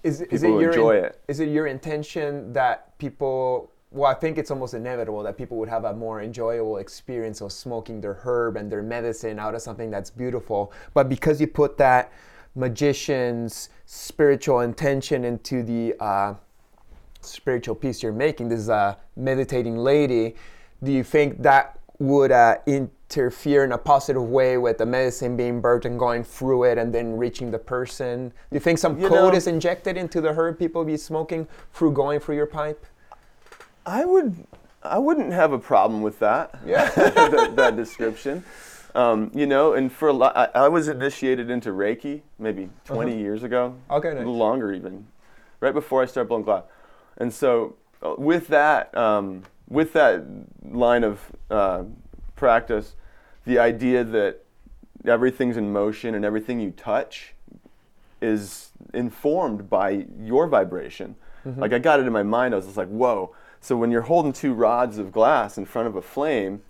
is, is it your enjoy it. Is it your intention that people? Well, I think it's almost inevitable that people would have a more enjoyable experience of smoking their herb and their medicine out of something that's beautiful. But because you put that magician's spiritual intention into the uh, spiritual piece you're making, this is a meditating lady. do you think that would uh, interfere in a positive way with the medicine being burnt and going through it and then reaching the person? Do you think some You code know- is injected into the herb people be smoking through going through your pipe? I would, I wouldn't have a problem with that. Yeah. that, that description. Um, you know, and for a lot, I, I was initiated into Reiki maybe 20 years ago. Uh-huh. Okay, nice. longer even, right before I started blowing glass. And so, uh, with that, um, with that line of uh, practice, the idea that everything's in motion and everything you touch is informed by your vibration. Mm-hmm. Like I got it in my mind. I was just like, whoa. So when you're holding two rods of glass in front of a flame,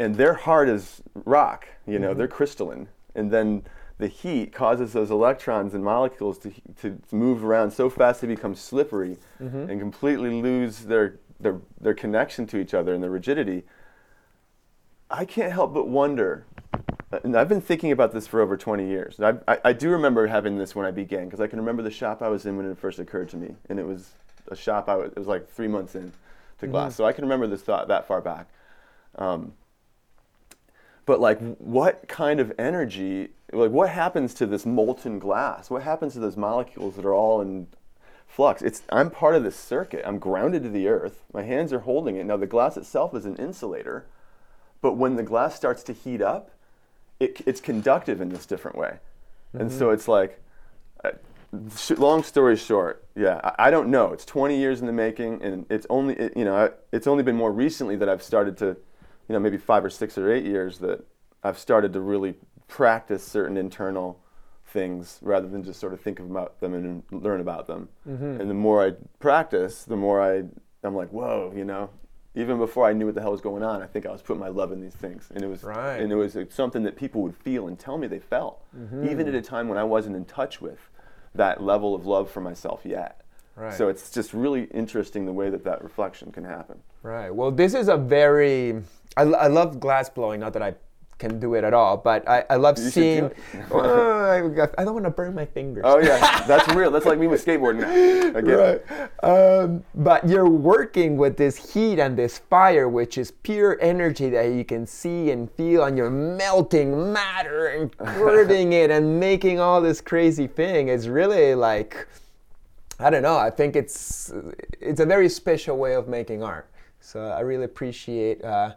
and they're hard as rock, you know, they're mm-hmm. crystalline, and then the heat causes those electrons and molecules to, to move around so fast they become slippery mm-hmm. and completely lose their, their their connection to each other and their rigidity. I can't help but wonder, uh, and I've been thinking about this for over 20 years. I, I, I do remember having this when I began because I can remember the shop I was in when it first occurred to me, and it was a shop I was. It was like three months in to mm-hmm. glass, so I can remember this thought that far back. Um, but like, what kind of energy? Like, what happens to this molten glass? What happens to those molecules that are all in flux? It's I'm part of this circuit. I'm grounded to the earth. My hands are holding it. Now the glass itself is an insulator, but when the glass starts to heat up, it, it's conductive in this different way, and so it's like. uh, Long story short, yeah, I, I don't know. It's 20 years in the making, and it's only it, you know it's only been more recently that I've started to, you know, maybe five or six or eight years that I've started to really practice certain internal things rather than just sort of think about them and learn about them. And the more I practice, the more I I'm like, whoa, you know. Even before I knew what the hell was going on, I think I was putting my love in these things, and it was Right. and it was uh, something that people would feel and tell me they felt, even at a time when I wasn't in touch with that level of love for myself yet. Right. So it's just really interesting the way that that reflection can happen. Right. Well, this is a very. I, I love glass blowing. Not that I can do it at all, but I, I love You seeing. do Well, I, don't want to burn my fingers. Oh yeah, that's real. That's like me with skateboarding now. I get. Right. Um, but you're working with this heat and this fire, which is pure energy that you can see and feel, and you're melting matter and curving it and making all this crazy thing. It's really like, I don't know. I think it's it's a very special way of making art. So I really appreciate uh,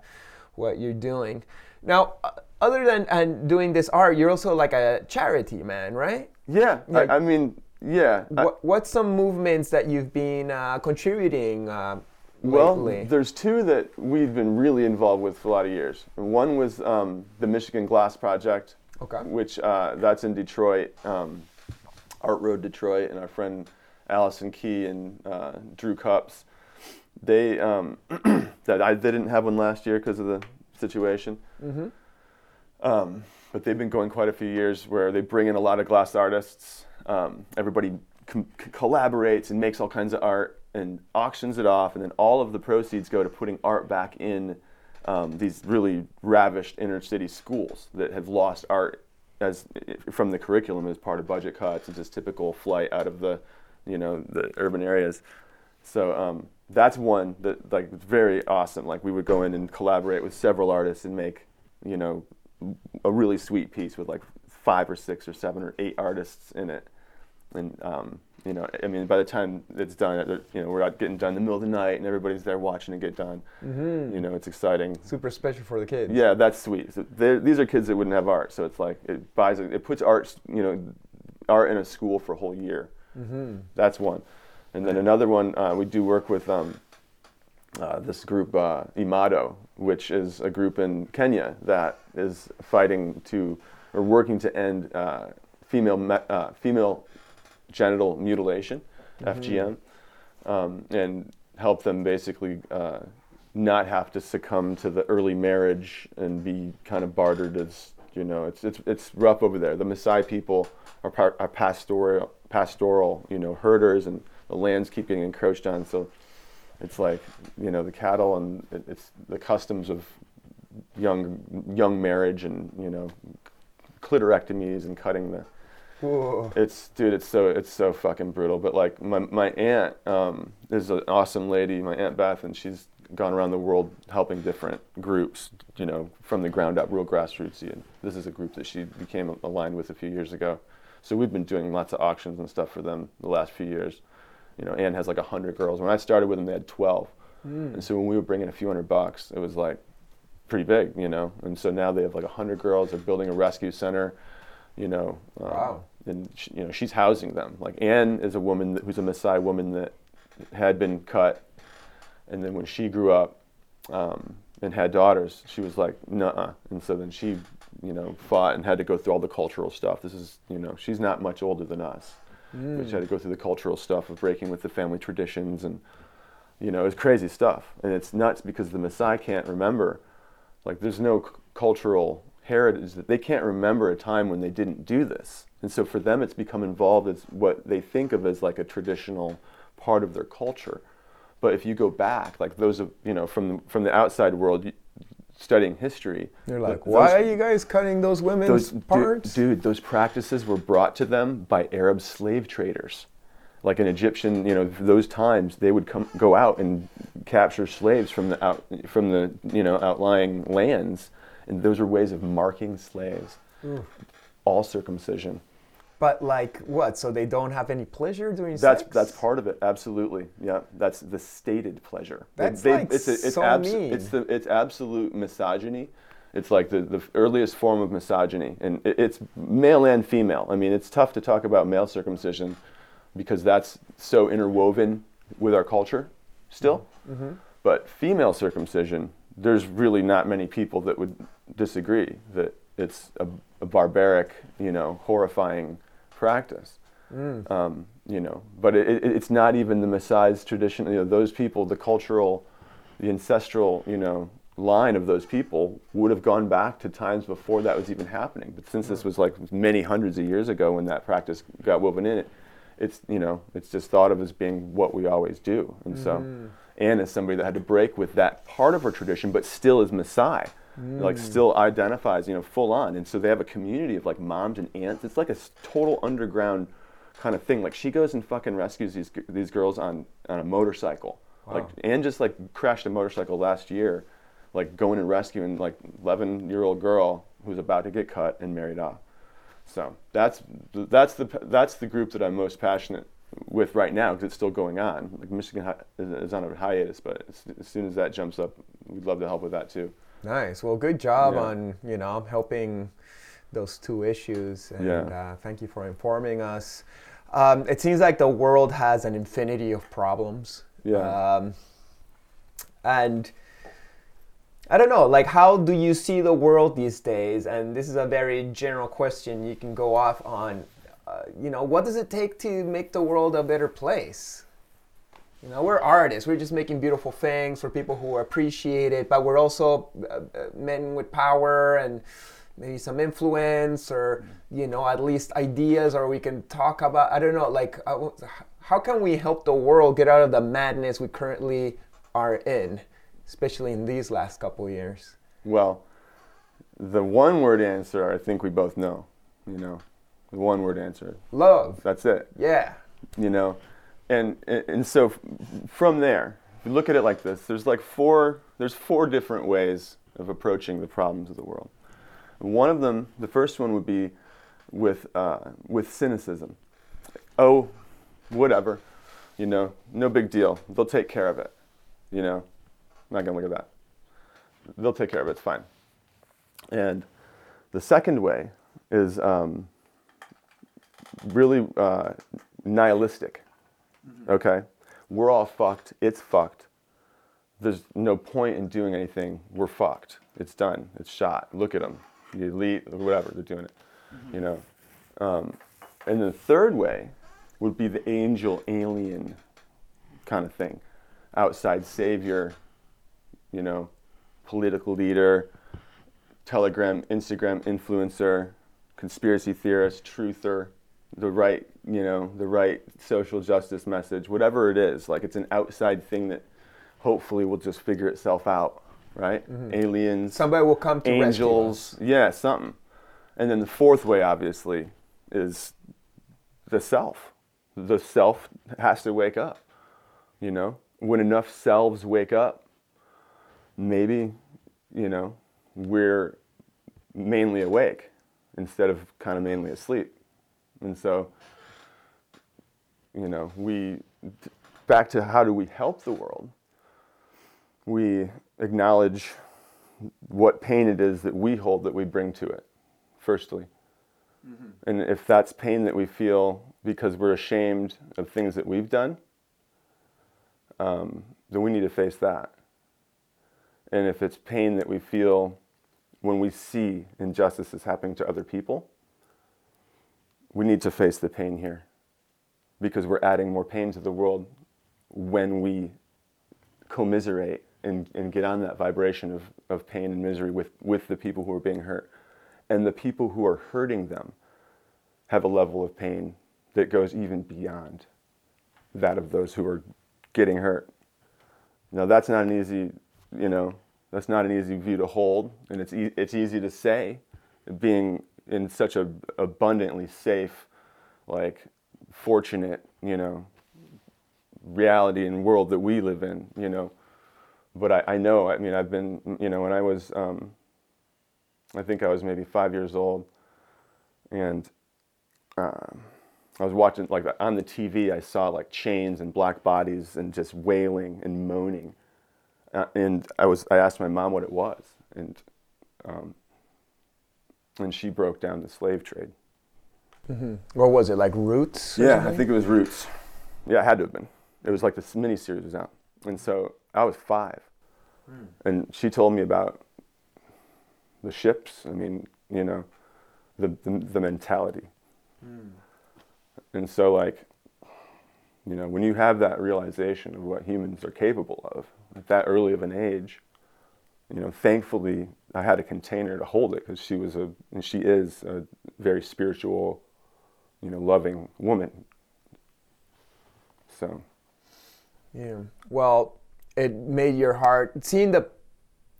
what you're doing. Now, uh, other than and doing this art, you're also like a charity man, right? Yeah, Like- I, I mean, yeah. I- What, what's some movements that you've been uh, contributing uh, well, lately? there's two that we've been really involved with for a lot of years. One was um, the Michigan Glass Project, Okay. which uh, that's in Detroit, um, Art Road, Detroit, and our friend Allison Key and uh, Drew Cups. They um, that I they didn't have one last year because of the situation. Um, but they've been going quite a few years where they bring in a lot of glass artists. Um, everybody com- collaborates and makes all kinds of art and auctions it off, and then all of the proceeds go to putting art back in um, these really ravished inner city schools that have lost art as from the curriculum as part of budget cuts and just typical flight out of the you know the urban areas. So um, that's one that like it's very awesome. Like we would go in and collaborate with several artists and make you know a really sweet piece with like five or six or seven or eight artists in it. And um, you know, I mean, by the time it's done, you know, we're out getting done in the middle of the night, and everybody's there watching it get done. You know, it's exciting. Super special for the kids. Yeah, that's sweet. So these are kids that wouldn't have art, so it's like it buys, it puts art, you know, art in a school for a whole year. That's one, and then another one uh, we do work with um, uh, this group uh, Imado, which is a group in Kenya that is fighting to or working to end uh, female me- uh, female genital mutilation, FGM, um, and help them basically uh, not have to succumb to the early marriage and be kind of bartered as you know it's it's it's rough over there. The Maasai people are par- are pastoral pastoral you know herders and the lands keep getting encroached on so it's like you know the cattle and it, it's the customs of young young marriage and you know clitorectomies and cutting the Whoa. it's dude, it's so it's so fucking brutal. But like my my aunt um, is an awesome lady, my aunt Beth, and she's gone around the world helping different groups, you know, from the ground up, real grassroots. And this is a group that she became aligned with a few years ago. So we've been doing lots of auctions and stuff for them the last few years. You know, Ann has like 100 girls. When I started with them, they had 12. And so when we were bringing a few hundred bucks, it was like pretty big, you know. And so now they have like 100 girls. They're building a rescue center, you know. um, Wow. And she, you know, she's housing them. Like Ann is a woman that, who's a Maasai woman that had been cut, and then when she grew up um, and had daughters, she was like, "Nuh." And so then she, you know, fought and had to go through all the cultural stuff. This is, you know, she's not much older than us, mm. but she had to go through the cultural stuff of breaking with the family traditions and you know, it's crazy stuff. And it's nuts because the Maasai can't remember. Like, there's no c- cultural heritage that they can't remember a time when they didn't do this. And so for them, it's become involved as what they think of as like a traditional part of their culture. But if you go back, like those of, you know, from the, from the outside world, y- studying history, They're th- like, why those- are you guys cutting those women's those parts? dude, those practices were brought to them by Arab slave traders. Like an Egyptian, you know, those times they would come go out and capture slaves from the out from the you know outlying lands, and those were ways of marking slaves. All circumcision. But like what? So they don't have any pleasure doing That's sex? that's part of it. Absolutely, yeah. That's the stated pleasure. That's they- like it's a- it's so abs- mean. It's the it's absolute misogyny. It's like the, the earliest form of misogyny, and it, it's male and female. I mean, it's tough to talk about male circumcision because that's so interwoven with our culture still. Mm-hmm. But female circumcision, there's really not many people that would disagree that it's a, a barbaric, you know, horrifying practice. Mm. Um, you know, but it, it, it's not even the Maasai's tradition. You know, those people, the cultural, the ancestral, you know, line of those people would have gone back to times before that was even happening. But since this was like many hundreds of years ago when that practice got woven in, it, it's you know, it's just thought of as being what we always do. And so, Anne is somebody that had to break with that part of her tradition, but still is Maasai. Like mm. still identifies, you know, full on, and so they have a community of like moms and aunts. It's like a total underground kind of thing. Like she goes and fucking rescues these these girls on on a motorcycle. Like Anne just like crashed a motorcycle last year, like going and rescuing like 11 year old girl who's about to get cut and married off. So that's that's the that's the group that I'm most passionate with right now because it's still going on. Like Michigan is, is on a hiatus, but as, as soon as that jumps up, we'd love to help with that too. Nice. Well, good job Yeah. on you know helping those two issues, and Yeah. uh, thank you for informing us. Um, it seems like the world has an infinity of problems. Yeah. Um, and I don't know, like, how do you see the world these days? And this is a very general question. You can go off on, uh, you know, what does it take to make the world a better place? You know, we're artists. We're just making beautiful things for people who appreciate it, but we're also uh, uh, men with power and maybe some influence or, you know, at least ideas, or we can talk about, I don't know, like, uh, how can we help the world get out of the madness we currently are in, especially in these last couple years? Well, the one word answer I think we both know. You know, the one word answer. Love. That's it. Yeah. you know and and so from there if you look at it like this there's like four there's four different ways of approaching the problems of the world. One of them the first one would be with uh, with cynicism. Oh whatever you know no big deal. They'll take care of it you know. I'm not gonna look at that. They'll take care of it it's fine. And the second way is um, really uh, nihilistic. Okay, we're all fucked. It's fucked. There's no point in doing anything. We're fucked. It's done. It's shot. Look at them. The elite, or whatever, they're doing it. You know. Um, and the third way would be the angel alien kind of thing, outside savior. You know, political leader, Telegram, Instagram influencer, conspiracy theorist, truther, the right, you know, the right social justice message, whatever it is. Like it's an outside thing that hopefully will just figure itself out, right? Mm-hmm. Aliens, Somebody will come to angels, yeah, something. And then the fourth way, obviously, is the self. The self has to wake up. You know, when enough selves wake up, maybe, you know, we're mainly awake instead of kind of mainly asleep. And so, you know, we, back to how do we help the world? We acknowledge what pain it is that we hold that we bring to it, firstly. And if that's pain that we feel because we're ashamed of things that we've done, um, then we need to face that. And if it's pain that we feel when we see injustices happening to other people, we need to face the pain here because we're adding more pain to the world when we commiserate and, and get on that vibration of, of pain and misery with, with the people who are being hurt. And the people who are hurting them have a level of pain that goes even beyond that of those who are getting hurt. Now, that's not an easy, you know, that's not an easy view to hold, and it's, e- it's easy to say, being in such a abundantly safe, like fortunate, you know, reality and world that we live in, you know. But I, I know, I mean, I've been, you know, when I was, um, I think I was maybe five years old, and um, I was watching, like on the TV, I saw like chains and black bodies and just wailing and moaning. Uh, and I was, I asked my mom what it was, and, um, and she broke down the slave trade. Mm-hmm. What was it like Roots? or Yeah, I think it was Roots. Yeah, it had to have been. It was like this mini series was out, and so I was five, hmm. and she told me about the ships. I mean, you know, the the, the mentality, hmm. and so like, you know, when you have that realization of what humans are capable of at that early of an age, you know, thankfully I had a container to hold it because she was a and she is a very spiritual, you know, loving woman. So Yeah. Well, it made your heart seeing the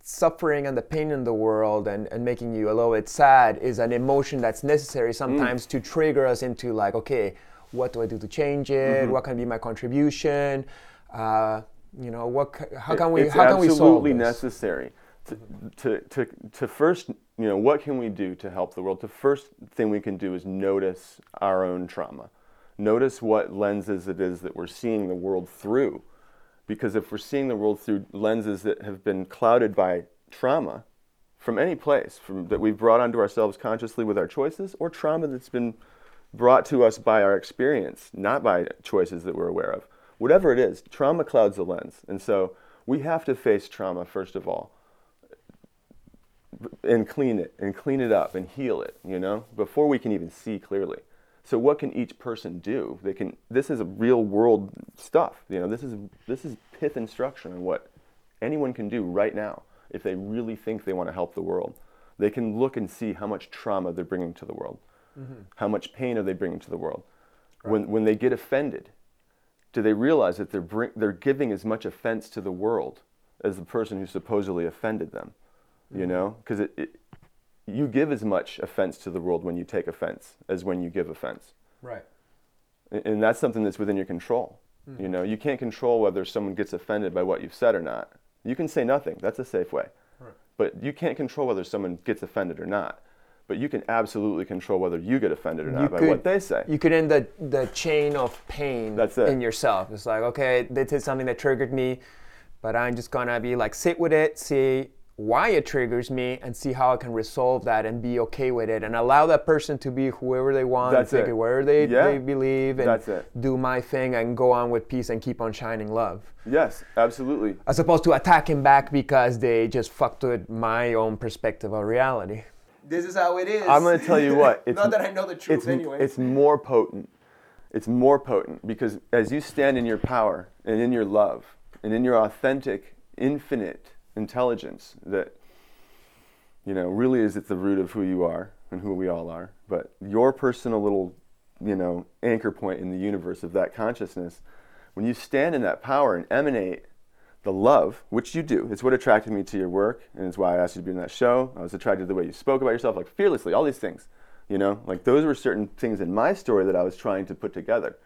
suffering and the pain in the world and, and making you a little bit sad is an emotion that's necessary sometimes to trigger us into like, okay, what do I do to change it? What can be my contribution? Uh, you know, what how can we it's how can we solve absolutely this? necessary to, to, to, first, you know, what can we do to help the world? The first thing we can do is notice our own trauma. Notice what lenses it is that we're seeing the world through. Because if we're seeing the world through lenses that have been clouded by trauma from any place, from, that we've brought onto ourselves consciously with our choices, or trauma that's been brought to us by our experience, not by choices that we're aware of. Whatever it is, trauma clouds the lens. And so we have to face trauma first of all and clean it and clean it up and heal it, you know, before we can even see clearly. So what can each person do? They can this is a real world stuff, you know, this is this is pith instruction on what anyone can do right now if they really think they want to help the world. They can look and see how much trauma they're bringing to the world. Mm-hmm. How much pain are they bringing to the world? When when they get offended, do they realize that they're bring, they're giving as much offense to the world as the person who supposedly offended them? You know, because it, it, you give as much offense to the world when you take offense as when you give offense, Right. and, that's something that's within your control. You mm-hmm. know, you can't control whether someone gets offended by what you've said or not. You can say nothing. That's a safe way. right. But you can't control whether someone gets offended or not. But you can absolutely control whether you get offended or not by what they say. You could end the, the chain of pain That's it. in yourself. It's like, okay, they did something that triggered me, but I'm just gonna be like, sit with it, see why it triggers me, and see how I can resolve that and be okay with it, and allow that person to be whoever they want, That's think it. wherever they, Yeah. they believe, and That's it. do my thing and go on with peace and keep on shining love. yes, absolutely. As opposed to attacking back because they just fucked with my own perspective of reality. This is how it is. I'm going to tell you what. It's, Not that I know the truth it's, anyway. It's more potent. It's more potent because as you stand in your power and in your love and in your authentic, infinite intelligence that, you know, really is at the root of who you are and who we all are, but your personal little, you know, anchor point in the universe of that consciousness, when you stand in that power and emanate the love, which you do, it's what attracted me to your work, and it's why I asked you to be in that show. I was attracted to the way you spoke about yourself, like fearlessly, all these things. You know, like those were certain things in my story that I was trying to put together.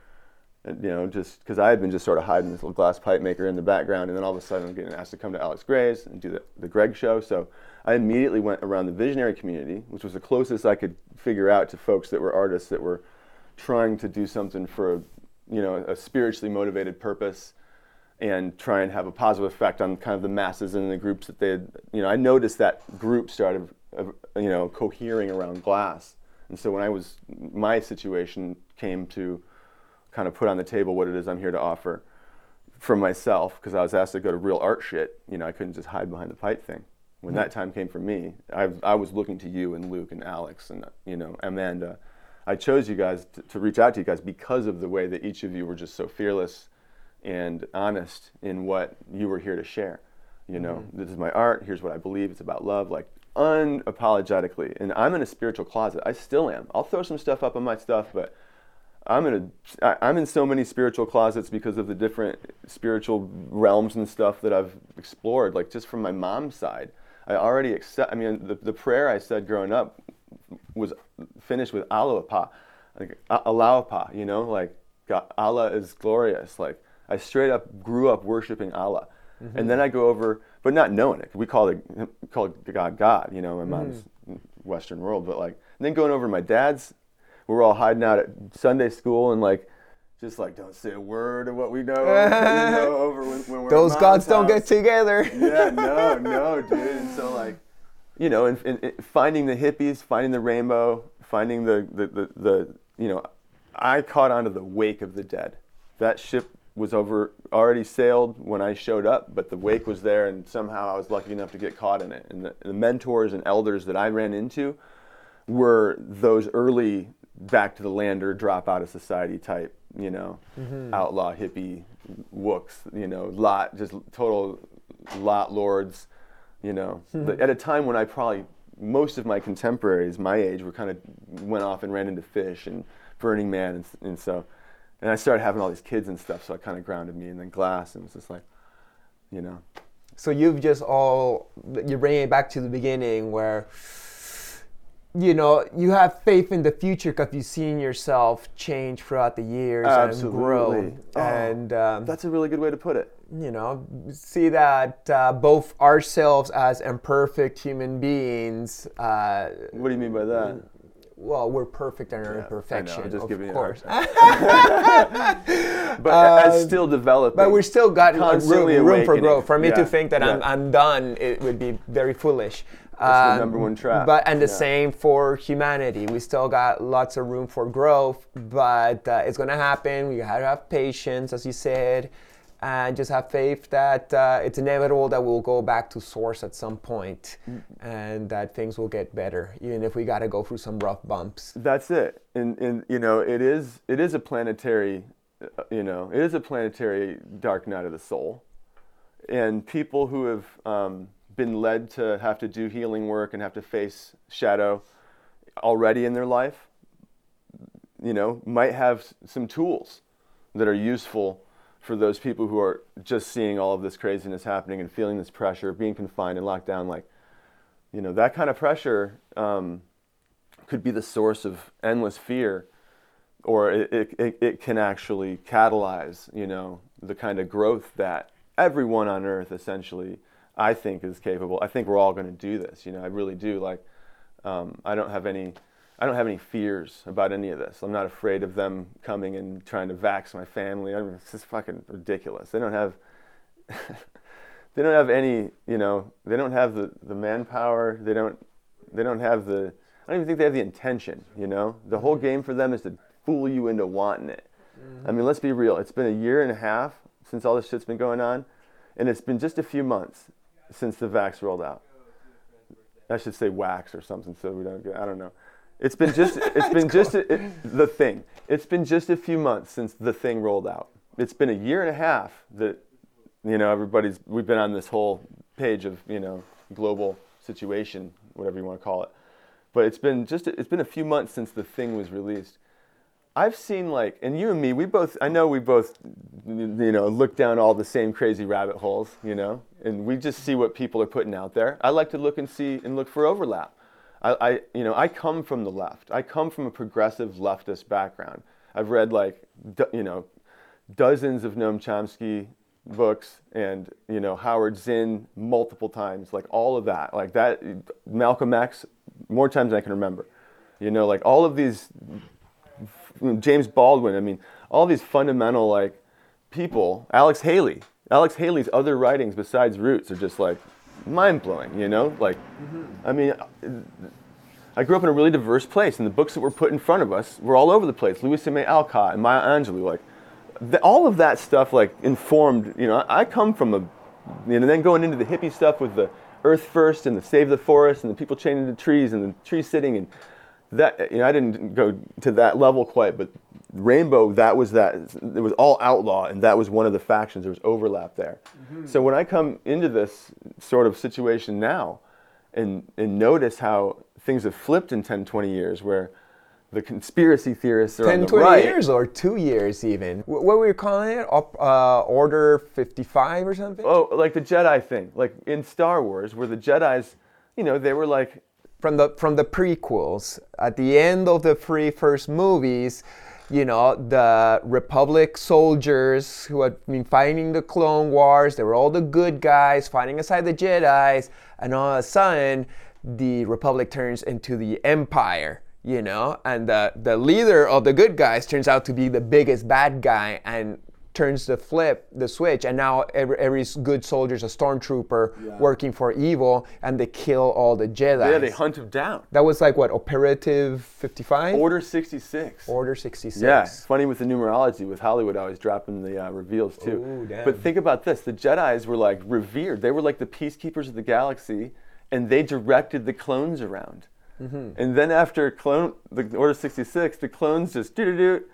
And, you know, just because I had been just sort of hiding this little glass pipe maker in the background, and then all of a sudden I'm getting asked to come to Alex Grey's and do the, the Greg show. So I immediately went around the visionary community, which was the closest I could figure out to folks that were artists that were trying to do something for, a, you know, a spiritually motivated purpose and try and have a positive effect on kind of the masses and the groups that they had. You know, I noticed that group started, uh, you know, cohering around glass. And so when I was, my situation came to kind of put on the table what it is I'm here to offer from myself, because I was asked to go to real art shit. You know, I couldn't just hide behind the pipe thing. When that time came for me, I, I was looking to you and Luke and Alex and, you know, Amanda. I chose you guys to, to reach out to you guys because of the way that each of you were just so fearless and honest in what you were here to share. You know, Mm-hmm. this is my art. Here's what I believe. It's about love, like unapologetically. And I'm in a spiritual closet. I still am. I'll throw some stuff up on my stuff, but I'm in a, I'm in so many spiritual closets because of the different spiritual realms and stuff that I've explored. Like just from my mom's side, I already accept. I mean, the, the prayer I said growing up was finished with Allah-u-Abha, like Allah-u-Abha, you know, like God, Allah is glorious. Like I straight up grew up worshiping Allah, and mm-hmm. then I go over, but not knowing it. We call it call it God, God, you know, my mm-hmm. mom's Western world. But like, then going over to my dad's, we were all hiding out at Sunday school and like. Just like don't say a word of what we know, you know over when, when we're Those gods don't get together. yeah, no, no, dude. And so like, you know, and, and, and finding the hippies, finding the rainbow, finding the, the, the, the, you know, I caught onto the wake of the dead. That ship was over, already sailed when I showed up, but the wake was there, and somehow I was lucky enough to get caught in it. And the, the mentors and elders that I ran into were those early back to the lander, drop out of society type, you know, mm-hmm. outlaw hippie wooks, you know, lot, just total lot lords, you know, hmm. The- at a time when I probably, most of my contemporaries, my age, were kind of went off and ran into Phish and Burning Man. And, and so, and I started having all these kids and stuff, so it kind of grounded me. And then glass, and it was just like, you know, So you've just all you're bringing it back to the beginning where you know you have faith in the future because you've seen yourself change throughout the years and grow, Oh, and um, that's a really good way to put it. you know see that uh, both ourselves as imperfect human beings. Uh, What do you mean by that? well, we're perfect in our I know, imperfection, just of giving you a hard course. But as still developing. But we're still got room, room for growth. For me to think that I'm. I'm done, it would be very foolish. That's the Um, number one trap. But and the Yeah. same for humanity. We still got lots of room for growth, but uh, it's gonna happen. We gotta have patience, as you said, and just have faith that uh, it's inevitable that we'll go back to source at some point, and that things will get better, even if we gotta go through some rough bumps. That's it, and and you know it is it is a planetary, uh, you know it is a planetary dark night of the soul, and people who have um, been led to have to do healing work and have to face shadow already in their life, you know, might have some tools that are useful for those people who are just seeing all of this craziness happening and feeling this pressure, being confined and locked down. Like, you know, that kind of pressure um, could be the source of endless fear, or it, it, it, it can actually catalyze, you know, the kind of growth that everyone on earth essentially, I think, is capable. I think we're all going to do this. You know, I really do. Like, um, I don't have any. I don't have any fears about any of this. I'm not afraid of them coming and trying to vax my family. I mean, it's just fucking ridiculous. They don't have, they don't have any, you know, they don't have the, the manpower. They don't, they don't have the, I don't even think they have the intention, you know? The whole game for them is to fool you into wanting it. I mean, let's be real. It's been a year and a half since all this shit's been going on, and it's been just a few months since the vax rolled out. I should say wax or something so we don't get, I don't know. It's been just, it's been just a, it, the thing. It's been just a few months since the thing rolled out. It's been a year and a half that, you know, everybody's, we've been on this whole page of, you know, global situation, whatever you want to call it. But it's been just, it's been a few months since the thing was released. I've seen like, and you and me, we both, I know we both, you know, look down all the same crazy rabbit holes, you know, and we just see what people are putting out there. I like to look and see and look for overlap. I, I, you know, I come from the left. I come from a progressive leftist background. I've read like, you know, dozens of Noam Chomsky books and you know Howard Zinn multiple times, like all of that, like that Malcolm X more times than I can remember. You know, like all of these Mm, James Baldwin. I mean, all these fundamental like people. Alex Haley. Alex Haley's other writings besides Roots are just like mind blowing. You know, like mm-hmm. I mean. I grew up in a really diverse place, and the books that were put in front of us were all over the place. Louisa May Alcott and Maya Angelou, like the, all of that stuff, like informed. You know, I, I come from a, you know, then going into the hippie stuff with the Earth First and the Save the Forest and the people chained into trees and the trees sitting and that. You know, I didn't go to that level quite, but Rainbow, that was that. It was all outlaw, and that was one of the factions. There was overlap there. Mm-hmm. So when I come into this sort of situation now, and and notice how things have flipped in 10, 20 years where the conspiracy theorists are 10, on the 20 right. years or two years even. Wh- What were you calling it? Up, uh, Order 55 or something? Oh, like the Jedi thing. Like in Star Wars, where the Jedi's, you know, they were like, From the from the prequels, at the end of the three first movies, you know, the Republic soldiers who had been fighting the Clone Wars, they were all the good guys fighting aside the Jedi's, and all of a sudden, the Republic turns into the Empire. You know, and the the leader of the good guys turns out to be the biggest bad guy, and turns the flip, the switch, and now every, every good soldier's a stormtrooper working for evil, and they kill all the Jedi. yeah, they hunt him down. That was like what Operative 55, Order 66. Order 66. Yeah, it's funny with the numerology, with Hollywood always dropping the uh, reveals too. Ooh, damn. But think about this: the Jedi's were like revered. They were like the peacekeepers of the galaxy, and they directed the clones around. Mm-hmm. And then after clone, the Order 66, the clones just doo doo doo,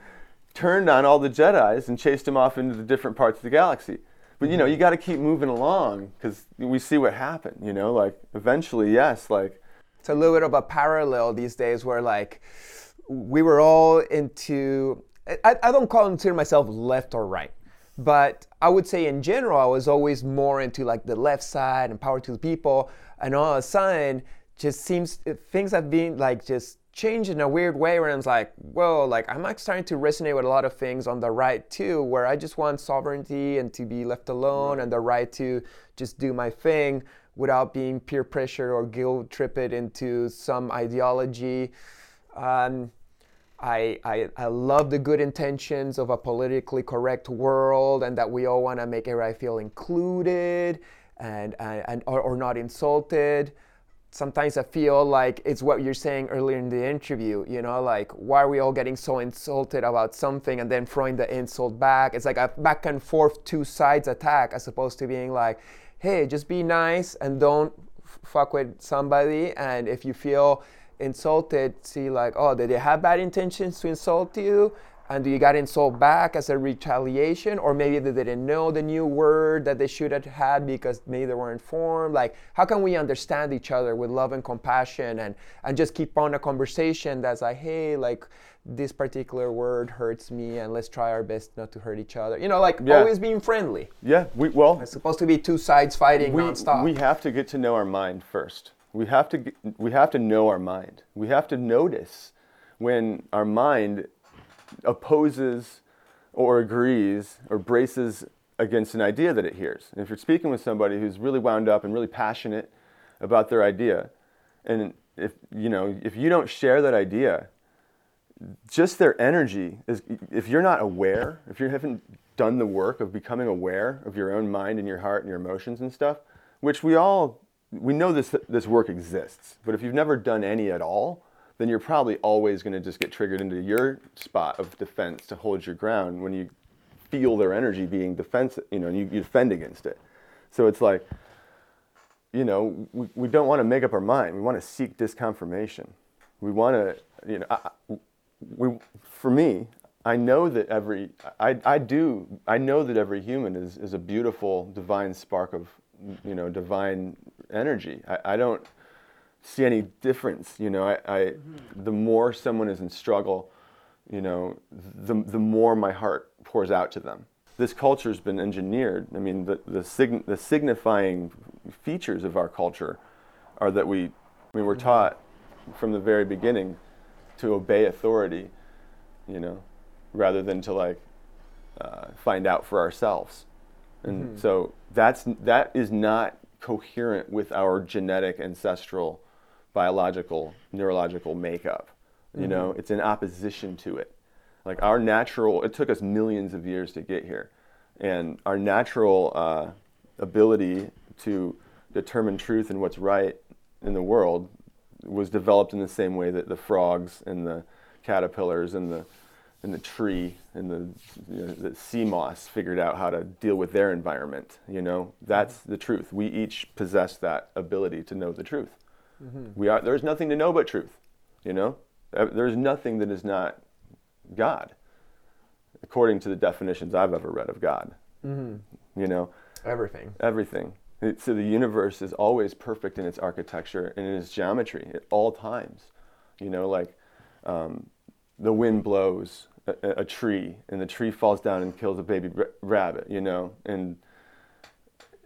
turned on all the Jedi's and chased them off into the different parts of the galaxy. But you know, you got to keep moving along because we see what happened. You know, like eventually, yes, like It's a little bit of a parallel these days where like we were all into I, I don't call consider myself left or right. But I would say in general I was always more into like the left side and power to the people and all of a sudden just seems things have been like just changed in a weird way where I was like, whoa, like I'm like starting to resonate with a lot of things on the right too, where I just want sovereignty and to be left alone and the right to just do my thing without being peer pressured or guilt tripped into some ideology. Um, I, I, I love the good intentions of a politically correct world and that we all want to make everybody feel included and, and, and or, or not insulted sometimes I feel like it's what you're saying earlier in the interview, you know, like why are we all getting so insulted about something and then throwing the insult back? It's like a back and forth two sides attack as opposed to being like, hey, just be nice and don't f- fuck with somebody. And if you feel insulted, see like, oh, did they have bad intentions to insult you? And do you got insulted back as a retaliation? Or maybe they didn't know the new word that they should have had because maybe they weren't informed. Like, how can we understand each other with love and compassion and, and just keep on a conversation that's like, hey, like this particular word hurts me and let's try our best not to hurt each other. You know, like Yeah. always being friendly. yeah, we well, It's supposed to be two sides fighting we, nonstop. we have to get to know our mind first. We have to get, we have to know our mind. We have to notice when our mind opposes or agrees or braces against an idea that it hears. And if you're speaking with somebody who's really wound up and really passionate about their idea, and if you know if you don't share that idea, just their energy is if you're not aware, if you haven't done the work of becoming aware of your own mind and your heart and your emotions and stuff, which we all we know this this work exists, but if you've never done any at all, then you're probably always going to just get triggered into your spot of defense to hold your ground when you feel their energy being defensive, you know, you, you defend against it. So it's like, you know, we, we don't want to make up our mind. We want to seek disconfirmation. We want to, you know, I- we, for me, I know that every, I, I do, I know that every human is, is a beautiful divine spark of, you know, divine energy. I, I don't see any difference, you know, I, I mm-hmm. the more someone is in struggle, you know, the, the more my heart pours out to them. This culture's been engineered. I mean, the, the, sign, the signifying features of our culture are that we, I mean, we're mm-hmm. taught from the very beginning to obey authority, you know, rather than to like uh, find out for ourselves. And mm-hmm. so that's that is not coherent with our genetic, ancestral, biological, neurological makeup. You know, it's in opposition to it. Like our natural, it took us millions of years to get here, and our natural uh, ability to determine truth and what's right in the world was developed in the same way that the frogs and the caterpillars and the and the tree and the, you know, the sea moss figured out how to deal with their environment. You know, that's the truth. We each possess that ability to know the truth. We are. There's nothing to know but truth. You know, Uh, there's nothing that is not God, according to the definitions I've ever read of God. You know, Everything. everything. It- so the universe is always perfect in its architecture and in its geometry at all times. You know, like um, the wind blows a, a- tree and the tree falls down and kills a baby ra- rabbit. You know, and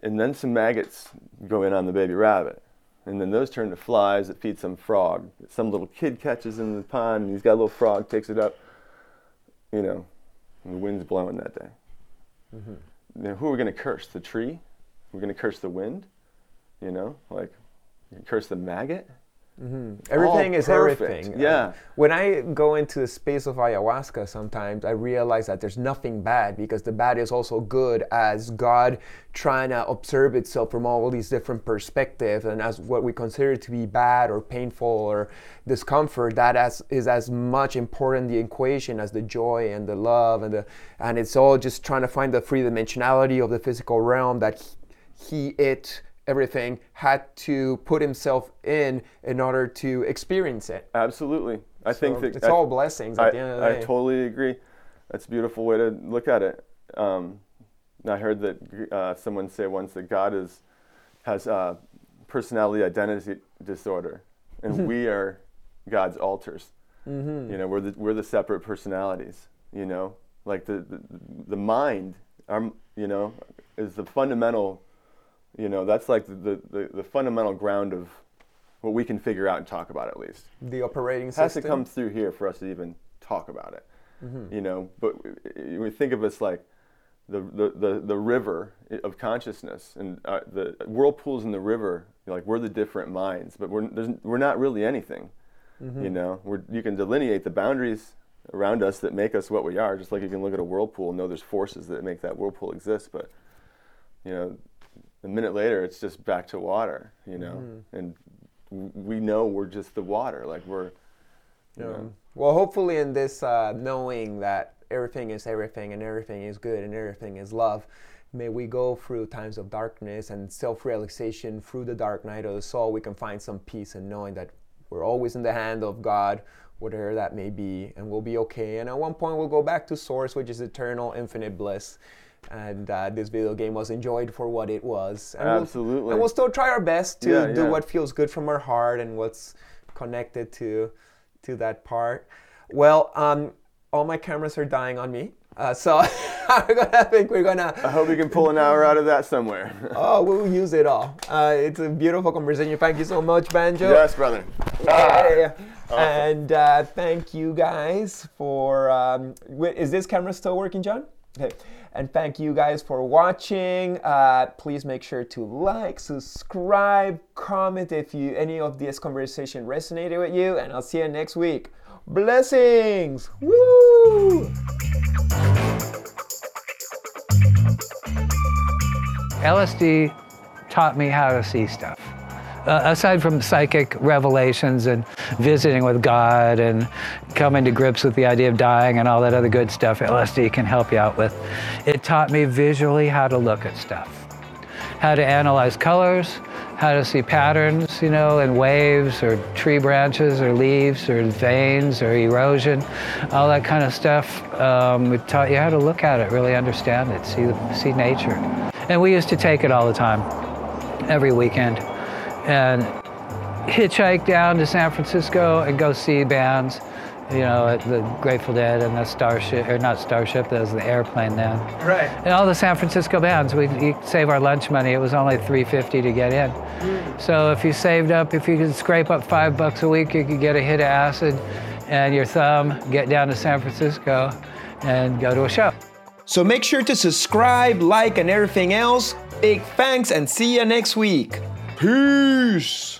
and then some maggots go in on the baby rabbit. And then those turn to flies that feed some frog. that Some little kid catches in the pond, and he's got a little frog, takes it up. You know, and the wind's blowing that day. Mm-hmm. Now, who are we going to curse? The tree? We're going to curse the wind? You know, like curse the maggot? Everything All is perfect. everything. Yeah. Um, when I go into the space of ayahuasca, sometimes I realize that there's nothing bad because the bad is also good as God trying to observe itself from all these different perspectives and as what we consider to be bad or painful or discomfort, that as, is as much important the equation as the joy and the love and the and it's all just trying to find the three dimensionality of the physical realm that he, it, everything had to put himself in in order to experience it. Absolutely. I think So that it's I- all blessings at I, the end of the day. I totally agree. That's a beautiful way to look at it. Um, I heard that uh, someone say once that God is has uh, personality identity disorder, and we are God's alters. Mm-hmm. You know, we're the we're the separate personalities. You know, like the the, the mind, our, you know, is the fundamental. You know, that's like the, the, the fundamental ground of what we can figure out and talk about at least the operating system. it has to come through here for us to even talk about it. You know, but we think of us like the, the, the, the river of consciousness and uh, the whirlpools in the river. Like we're the different minds, but we're there's, we're not really anything. You know, we're, you can delineate the boundaries around us that make us what we are, just like you can look at a whirlpool and know there's forces that make that whirlpool exist. But you know, a minute later, it's just back to water. You know, and we know we're just the water. Like we're you know, well, hopefully, in this uh, knowing that everything is everything and everything is good and everything is love, may we go through times of darkness and self realization through the dark night of the soul. We can find some peace in knowing that we're always in the hand of God, whatever that may be, and we'll be okay. And at one point, we'll go back to Source, which is eternal, infinite bliss. And uh, this video game was enjoyed for what it was. And we'll- Absolutely. and we'll still try our best to Yeah, do yeah. what feels good from our heart and what's connected to to that part. Well, um, all my cameras are dying on me, uh, so I'm gonna I think we're gonna. I hope we can pull an hour out of that somewhere. Oh, we'll use it all. Uh, it's a beautiful conversation. Thank you so much, Banjo. yes, brother. Yeah. And uh, thank you guys for. Um, wi- is this camera still working, John? Okay. And thank you guys for watching. Uh, please make sure to like, subscribe, comment if you any of this conversation resonated with you, and I'll see you next week. Blessings! Woo! LSD taught me how to see stuff. Uh, aside from psychic revelations and visiting with God and coming to grips with the idea of dying and all that other good stuff LSD can help you out with, it taught me visually how to look at stuff, how to analyze colors, how to see patterns, you know, in waves or tree branches or leaves or veins or erosion, all that kind of stuff. Um, it taught you how to look at it, really understand it, see, see nature. And we used to take it all the time, every weekend, and hitchhike down to San Francisco and go see bands, you know, the Grateful Dead and the Starship, or not Starship, that was the airplane then. Right. And all the San Francisco bands, we'd save our lunch money. It was only 350 to get in. Hmm. So if you saved up, if you could scrape up five bucks a week, you could get a hit of acid and your thumb, get down to San Francisco and go to a show. So make sure to subscribe, like, and everything else. Big thanks and see you next week. Peace.